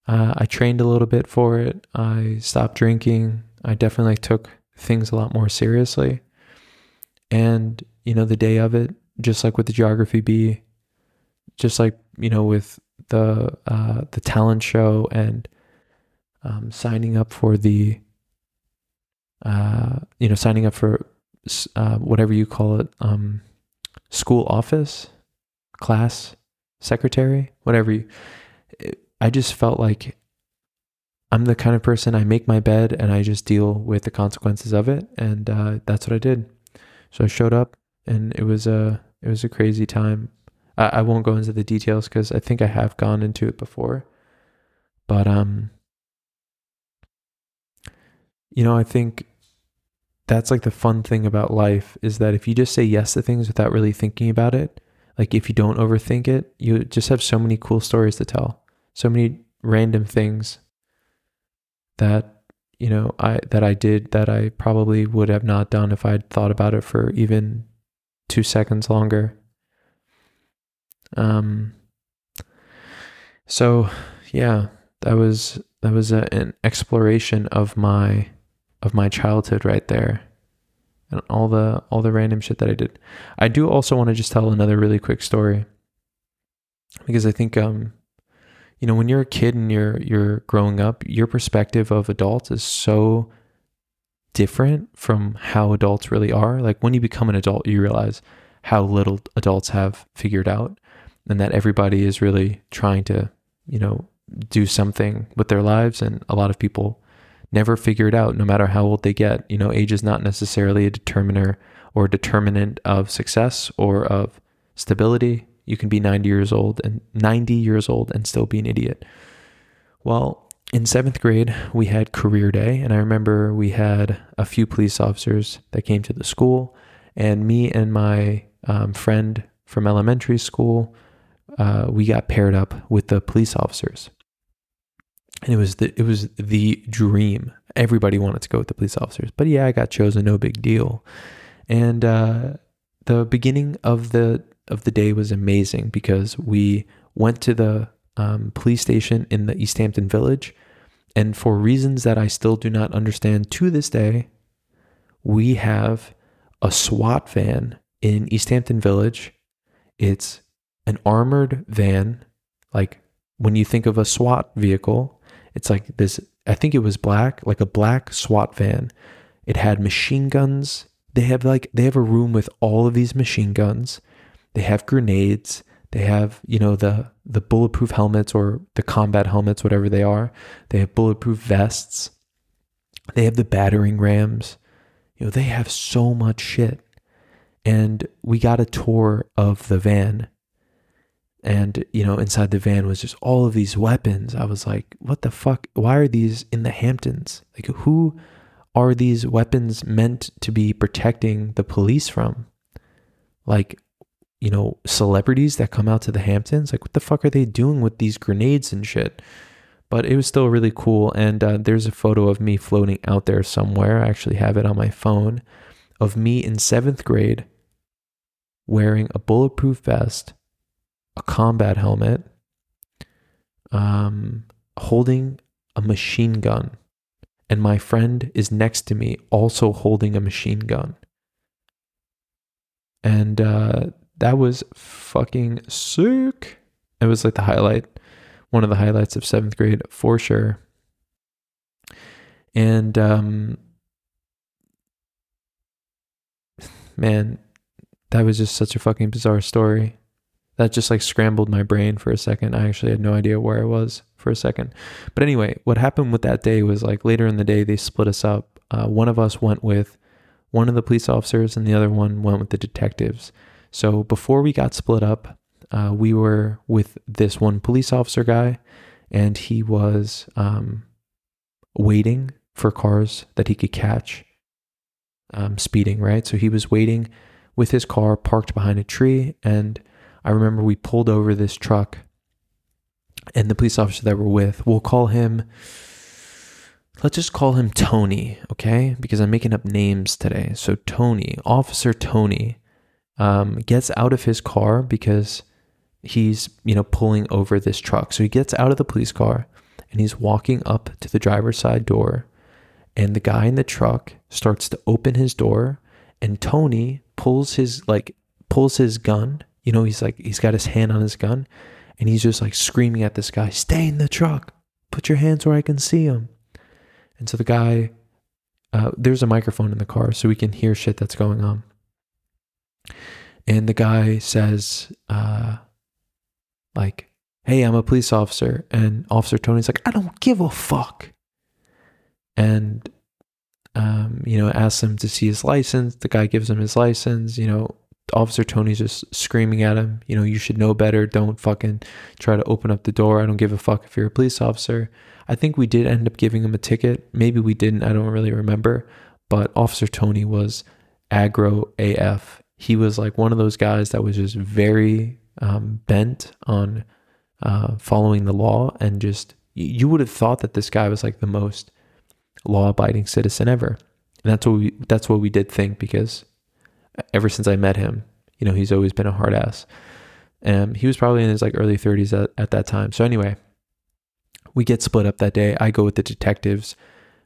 A: Uh, I trained a little bit for it. I stopped drinking. I definitely took things a lot more seriously. And, you know, the day of it, just like with the geography bee, just like, you know, with the uh, the talent show and um, signing up for the uh, you know signing up for uh, whatever you call it, um, school office, class secretary, whatever you. I just felt like I'm the kind of person I make my bed and I just deal with the consequences of it, and uh, that's what I did. So I showed up, and it was a it was a crazy time. I, I won't go into the details because I think I have gone into it before, but um, you know, I think that's like the fun thing about life is that if you just say yes to things without really thinking about it, like if you don't overthink it, you just have so many cool stories to tell. So many random things that you know I that I did that I probably would have not done if I'd thought about it for even 2 seconds longer. Um so yeah, that was that was a, an exploration of my of my childhood right there and all the all the random shit that I did. I do also want to just tell another really quick story because I think um you know when you're a kid and you're you're growing up, your perspective of adults is so different from how adults really are. Like when you become an adult, you realize how little adults have figured out and that everybody is really trying to, you know, do something with their lives and a lot of people never figure it out no matter how old they get. You know, age is not necessarily a determiner or determinant of success or of stability. You can be 90 years old and 90 years old and still be an idiot. Well, in seventh grade, we had career day, and I remember we had a few police officers that came to the school, and me and my um, friend from elementary school, uh, we got paired up with the police officers and it was the it was the dream. Everybody wanted to go with the police officers, but yeah, I got chosen. No big deal. And uh, the beginning of the of the day was amazing because we went to the um, police station in the East Hampton Village, and for reasons that I still do not understand to this day, we have a SWAT van in East Hampton Village. It's an armored van. Like when you think of a SWAT vehicle, it's like this, I think it was black, like a black SWAT van. It had machine guns. They have like, they have a room with all of these machine guns. They have grenades. They have, you know, the the bulletproof helmets or the combat helmets, whatever they are. They have bulletproof vests. They have the battering rams. You know, they have so much shit. And we got a tour of the van. And, you know, inside the van was just all of these weapons. I was like, what the fuck? Why are these in the Hamptons? Like, who are these weapons meant to be protecting the police from? Like, you know, celebrities that come out to the Hamptons. Like, what the fuck are they doing with these grenades and shit? But it was still really cool. And uh, there's a photo of me floating out there somewhere. I actually have it on my phone of me in seventh grade wearing a bulletproof vest, a combat helmet, um, holding a machine gun. And my friend is next to me, also holding a machine gun. And uh, that was fucking sick. It was like the highlight, one of the highlights of seventh grade for sure. And um, man, that was just such a fucking bizarre story. That just like scrambled my brain for a second. I actually had no idea where I was for a second. But anyway, what happened with that day was like later in the day, they split us up. Uh, one of us went with one of the police officers, and the other one went with the detectives. So before we got split up, uh, we were with this one police officer guy, and he was um, waiting for cars that he could catch um, speeding, right? So he was waiting with his car parked behind a tree. And I remember we pulled over this truck, and the police officer that we're with, we'll call him, let's just call him Tony, okay? Because I'm making up names today. So Tony, Officer Tony um, gets out of his car because he's you know pulling over this truck. So he gets out of the police car and he's walking up to the driver's side door, and the guy in the truck starts to open his door, and Tony pulls his like pulls his gun. You know he's like he's got his hand on his gun, and he's just like screaming at this guy, "Stay in the truck! Put your hands where I can see them." And so the guy, uh, there's a microphone in the car, so we can hear shit that's going on. And the guy says, uh, like, hey, I'm a police officer. And Officer Tony's like, I don't give a fuck. And, um, you know, asks him to see his license. The guy gives him his license. You know, Officer Tony's just screaming at him, you know, you should know better. Don't fucking try to open up the door. I don't give a fuck if you're a police officer. I think we did end up giving him a ticket. Maybe we didn't. I don't really remember. But Officer Tony was aggro AF he was like one of those guys that was just very um, bent on uh, following the law and just you would have thought that this guy was like the most law-abiding citizen ever. And that's what we that's what we did think because ever since i met him you know he's always been a hard ass. And he was probably in his like early 30s at, at that time. So anyway we get split up that day. I go with the detectives.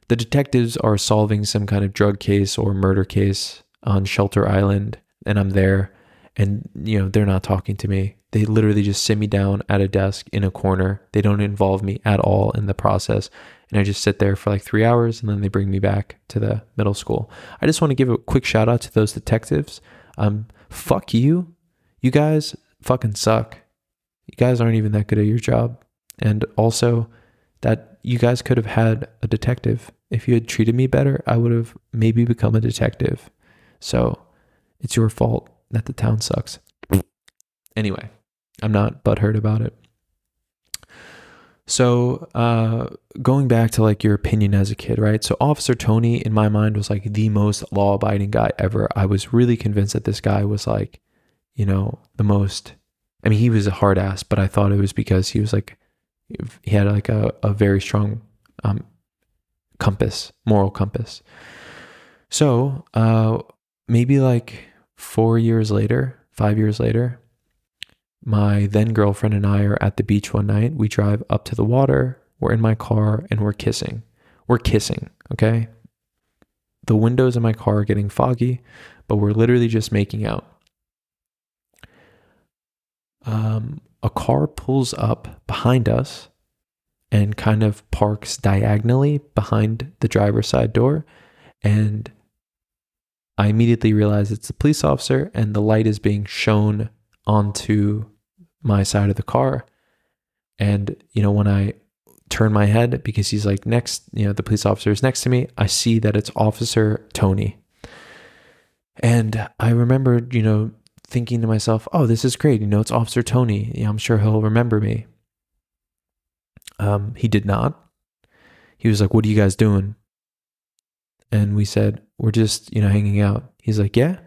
A: The detectives are solving some kind of drug case or murder case on shelter island and I'm there and you know they're not talking to me. They literally just sit me down at a desk in a corner. They don't involve me at all in the process and i just sit there for like three hours and then they bring me back to the middle school. I just want to give a quick shout out to those detectives. Um fuck you. You guys fucking suck. You guys aren't even that good at your job. And also that you guys could have had a detective. If you had treated me better i would have maybe become a detective. So it's your fault that the town sucks. Anyway, I'm not butthurt about it. So, uh, going back to like your opinion as a kid, right? So, Officer Tony, in my mind, was like the most law abiding guy ever. I was really convinced that this guy was like, you know, the most. I mean, he was a hard ass, but I thought it was because he was like, he had like a, a very strong um, compass, moral compass. So, uh, maybe like four years later, five years later, my then girlfriend and I are at the beach one night. We drive up to the water. we're in my car and we're kissing. We're kissing, okay? The windows in my car are getting foggy, but we're literally just making out. Um, a car pulls up behind us and kind of parks diagonally behind the driver's side door. And I immediately realize it's a police officer, and the light is being shown onto my side of the car. And, you know, when I turn my head because he's like next, you know, the police officer is next to me, I see that it's Officer Tony. And I remember, you know, thinking to myself, oh, this is great. You know, it's Officer Tony. I'm sure he'll remember me. Um, he did not. He was like, what are you guys doing? And we said, we're just, you know, hanging out. He's like, yeah,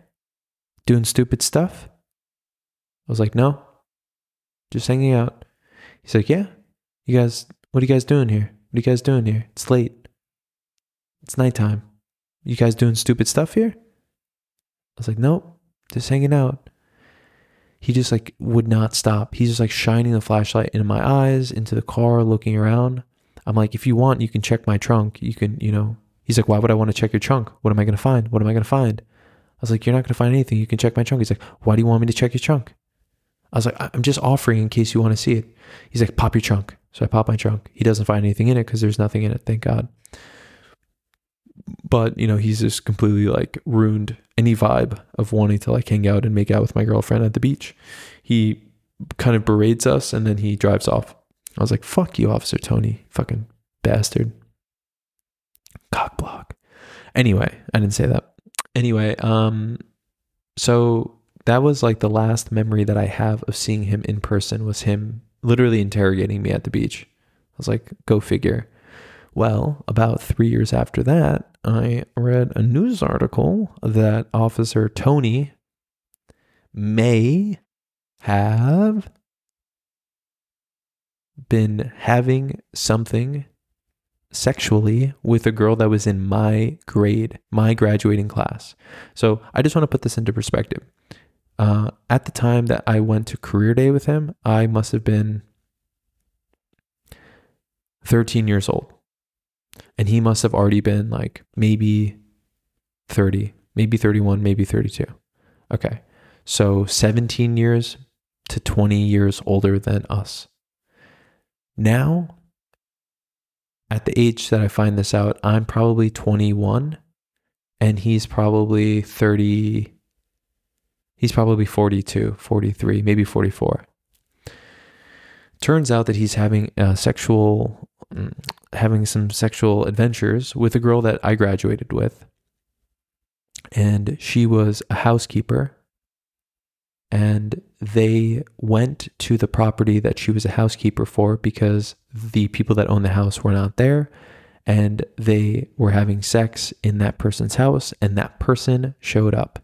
A: doing stupid stuff. I was like, no, just hanging out. He's like, yeah, you guys, what are you guys doing here? What are you guys doing here? It's late. It's nighttime. You guys doing stupid stuff here? I was like, nope, just hanging out. He just like would not stop. He's just like shining the flashlight into my eyes, into the car, looking around. I'm like, if you want, you can check my trunk. You can, you know. He's like, why would I want to check your trunk? What am I going to find? What am I going to find? I was like, you're not going to find anything. You can check my trunk. He's like, why do you want me to check your trunk? I was like, I'm just offering in case you want to see it. He's like, pop your trunk. So I pop my trunk. He doesn't find anything in it because there's nothing in it, thank God. But, you know, he's just completely like ruined any vibe of wanting to like hang out and make out with my girlfriend at the beach. He kind of berates us and then he drives off. I was like, fuck you, Officer Tony. Fucking bastard. Cock block. Anyway, I didn't say that. Anyway, um, so that was like the last memory that I have of seeing him in person was him literally interrogating me at the beach. I was like, go figure. Well, about three years after that, I read a news article that Officer Tony may have been having something sexually with a girl that was in my grade, my graduating class. So I just want to put this into perspective. Uh, at the time that I went to career day with him, I must have been 13 years old. And he must have already been like maybe 30, maybe 31, maybe 32. Okay. So 17 years to 20 years older than us. Now, at the age that I find this out, I'm probably 21 and he's probably 30 He's probably 42, 43, maybe 44. Turns out that he's having a sexual, mm, having some sexual adventures with a girl that I graduated with. And she was a housekeeper. And they went to the property that she was a housekeeper for because the people that owned the house were not there and they were having sex in that person's house and that person showed up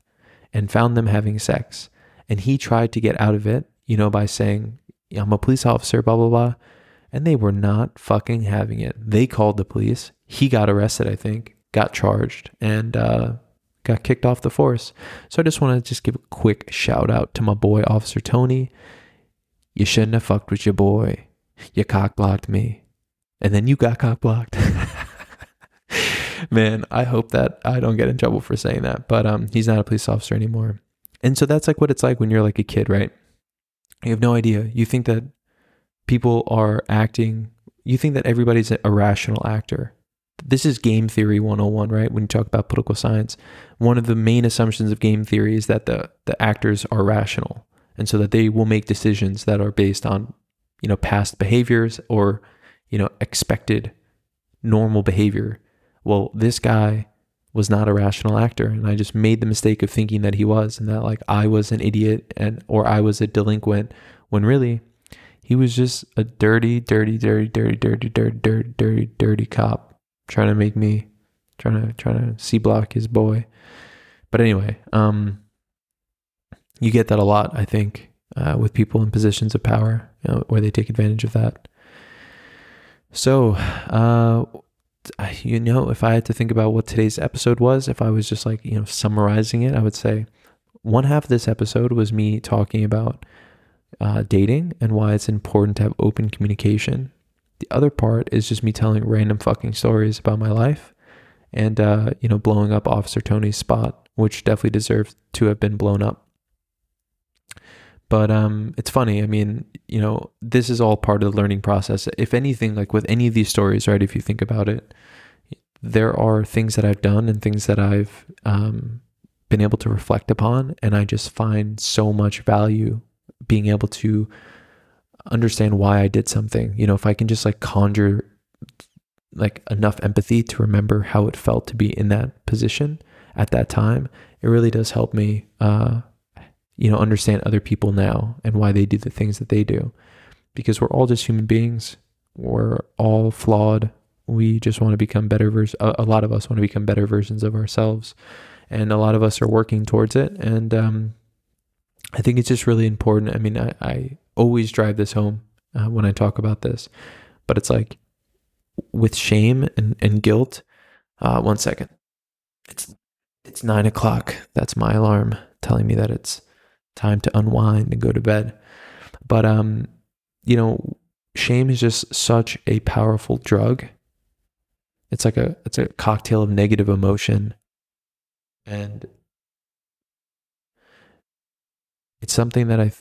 A: and found them having sex. And he tried to get out of it, you know, by saying, I'm a police officer, blah, blah, blah. And they were not fucking having it. They called the police. He got arrested, I think, got charged, and uh, got kicked off the force. So I just want to just give a quick shout out to my boy, Officer Tony. You shouldn't have fucked with your boy. You cock blocked me. And then you got cock blocked. [laughs] Man, I hope that I don't get in trouble for saying that. But um, he's not a police officer anymore. And so that's like what it's like when you're like a kid, right? You have no idea. You think that people are acting, you think that everybody's a rational actor. This is game theory 101, right? When you talk about political science, one of the main assumptions of game theory is that the, the actors are rational. And so that they will make decisions that are based on, you know, past behaviors or, you know, expected normal behavior well, this guy was not a rational actor and I just made the mistake of thinking that he was and that like I was an idiot and or I was a delinquent when really he was just a dirty, dirty, dirty, dirty, dirty, dirty, dirty, dirty, dirty cop trying to make me trying to trying to C block his boy. But anyway, um you get that a lot, I think, uh, with people in positions of power, you know, where they take advantage of that. So, uh, you know, if I had to think about what today's episode was, if I was just like, you know, summarizing it, I would say one half of this episode was me talking about uh, dating and why it's important to have open communication. The other part is just me telling random fucking stories about my life and, uh, you know, blowing up Officer Tony's spot, which definitely deserves to have been blown up. But um, it's funny. I mean, you know, this is all part of the learning process. If anything, like with any of these stories, right? If you think about it, there are things that I've done and things that I've um, been able to reflect upon, and I just find so much value being able to understand why I did something. You know, if I can just like conjure like enough empathy to remember how it felt to be in that position at that time, it really does help me uh, you know, understand other people now and why they do the things that they do. Because we're all just human beings. We're all flawed. We just want to become better versions. A, lot of us want to become better versions of ourselves, and a lot of us are working towards it. And um, I think it's just really important. I mean, I, I always drive this home uh, when I talk about this, but it's like with shame and, and guilt. Uh, one second. It's it's nine o'clock. That's my alarm telling me that it's time to unwind and go to bed. But um, you know, shame is just such a powerful drug. It's like a it's a cocktail of negative emotion and it's something that I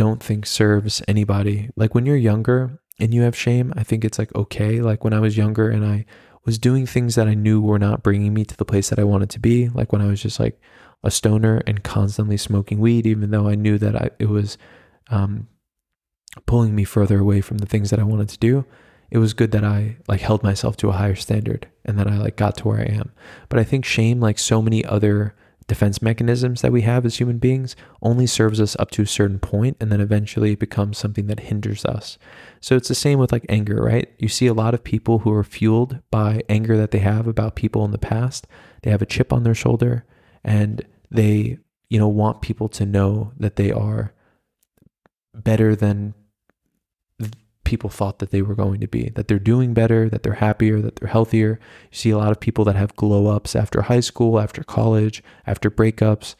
A: don't think serves anybody. Like when you're younger and you have shame, I think it's like okay. Like when I was younger and I was doing things that I knew were not bringing me to the place that I wanted to be, like when I was just like a stoner and constantly smoking weed, even though I knew that I, it was um, pulling me further away from the things that I wanted to do. It was good that I like held myself to a higher standard and that I like got to where I am. But I think shame, like so many other defense mechanisms that we have as human beings, only serves us up to a certain point and then eventually it becomes something that hinders us. So it's the same with like anger, right? You see a lot of people who are fueled by anger that they have about people in the past. They have a chip on their shoulder and they you know want people to know that they are better than people thought that they were going to be that they're doing better that they're happier that they're healthier. You see a lot of people that have glow ups after high school after college after breakups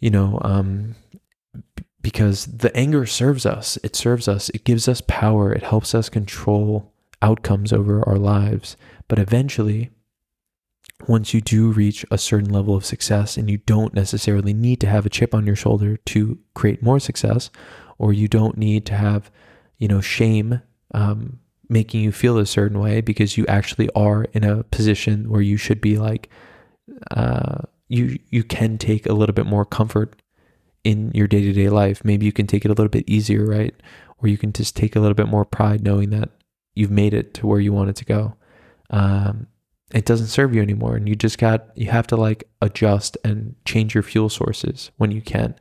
A: you know um, because the anger serves us. It serves us. It gives us power. It helps us control outcomes over our lives. But eventually once you do reach a certain level of success and you don't necessarily need to have a chip on your shoulder to create more success or you don't need to have you know shame um, making you feel a certain way because you actually are in a position where you should be like uh, you you can take a little bit more comfort in your day-to-day life. Maybe you can take it a little bit easier right? Or you can just take a little bit more pride knowing that you've made it to where you wanted to go. Um, it doesn't serve you anymore and you just got you have to like adjust and change your fuel sources when you can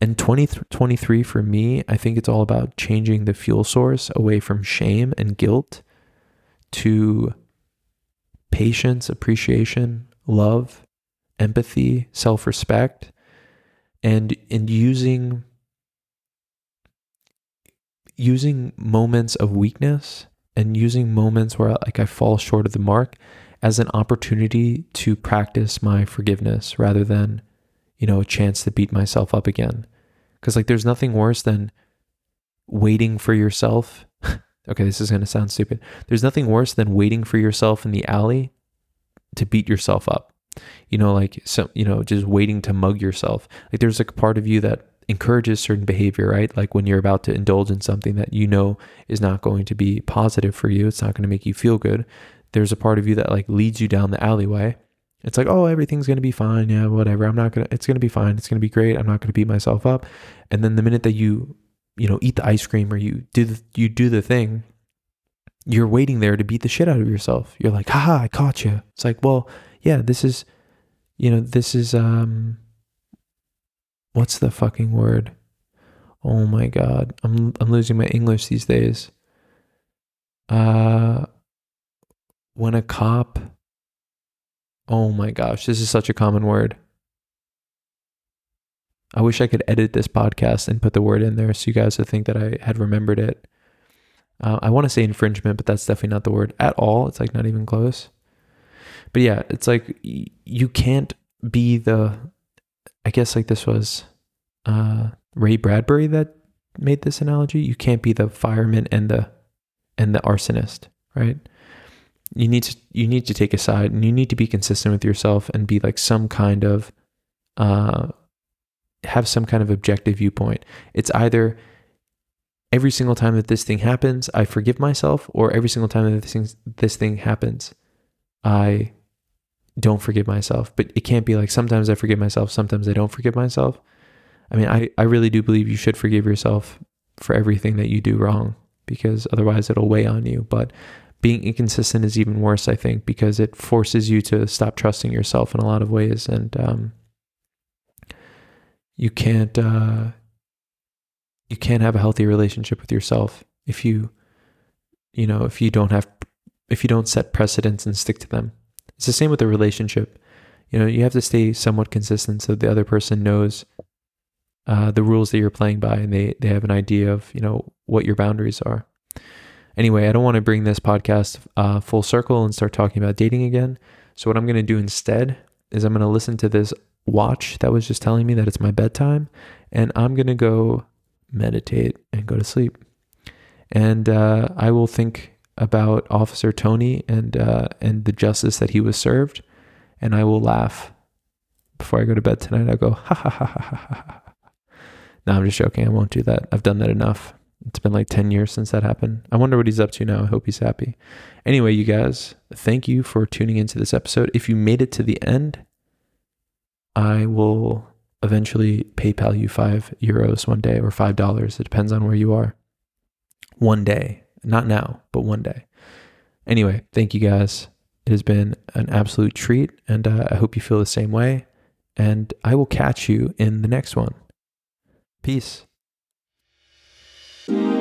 A: and 2023 for me i think it's all about changing the fuel source away from shame and guilt to patience appreciation love empathy self-respect and and using using moments of weakness and using moments where like I fall short of the mark as an opportunity to practice my forgiveness rather than, you know, a chance to beat myself up again. Because, like, there's nothing worse than waiting for yourself. [laughs] okay, this is going to sound stupid. There's nothing worse than waiting for yourself in the alley to beat yourself up. You know, like, so, you know, just waiting to mug yourself. Like, there's like a part of you that encourages certain behavior, right? Like when you're about to indulge in something that you know is not going to be positive for you, it's not going to make you feel good there's a part of you that like leads you down the alleyway. It's like, oh, everything's going to be fine. Yeah, whatever. I'm not going to, it's going to be fine. It's going to be great. I'm not going to beat myself up. And then the minute that you, you know, eat the ice cream or you do the, you do the thing, you're waiting there to beat the shit out of yourself. You're like, haha, I caught you. It's like, well, yeah, this is, you know, this is, um, what's the fucking word? Oh my God. I'm, I'm losing my English these days. Uh, when a cop oh my gosh this is such a common word. I wish i could edit this podcast and put the word in there so you guys would think that i had remembered it. Uh, i want to say infringement but that's definitely not the word at all. It's like not even close. But yeah it's like you can't be the i guess like this was uh ray bradbury that made this analogy. You can't be the fireman and the and the arsonist, right? You need to you need to take a side and you need to be consistent with yourself and be like some kind of uh have some kind of objective viewpoint. It's either every single time that this thing happens, I forgive myself, or every single time that this thing, this thing happens, I don't forgive myself. But it can't be like sometimes I forgive myself, sometimes I don't forgive myself. I mean, I, I really do believe you should forgive yourself for everything that you do wrong because otherwise it'll weigh on you. But being inconsistent is even worse, I think, because it forces you to stop trusting yourself in a lot of ways. And um, you can't. Uh, you can't have a healthy relationship with yourself if you you know if you don't have if you don't set precedents and stick to them it's the same with a relationship you know you have to stay somewhat consistent so the other person knows uh, the rules that you're playing by and they they have an idea of you know what your boundaries are anyway i don't want to bring this podcast uh, full circle and start talking about dating again so what i'm going to do instead is i'm going to listen to this watch that was just telling me that it's my bedtime and i'm going to go meditate, and go to sleep. And uh, I will think about Officer Tony and uh, and the justice that he was served, and I will laugh before I go to bed tonight. I'll go ha ha ha ha ha ha. No, I'm just joking. I won't do that. I've done that enough. It's been like 10 years since that happened. I wonder what he's up to now. I hope he's happy. Anyway, you guys, thank you for tuning into this episode. If you made it to the end, I will eventually PayPal you five euros one day or five dollars. It depends on where you are. One day, not now, but one day. Anyway, thank you guys. It has been an absolute treat, and uh, I hope you feel the same way. And I will catch you in the next one. Peace. Thank you.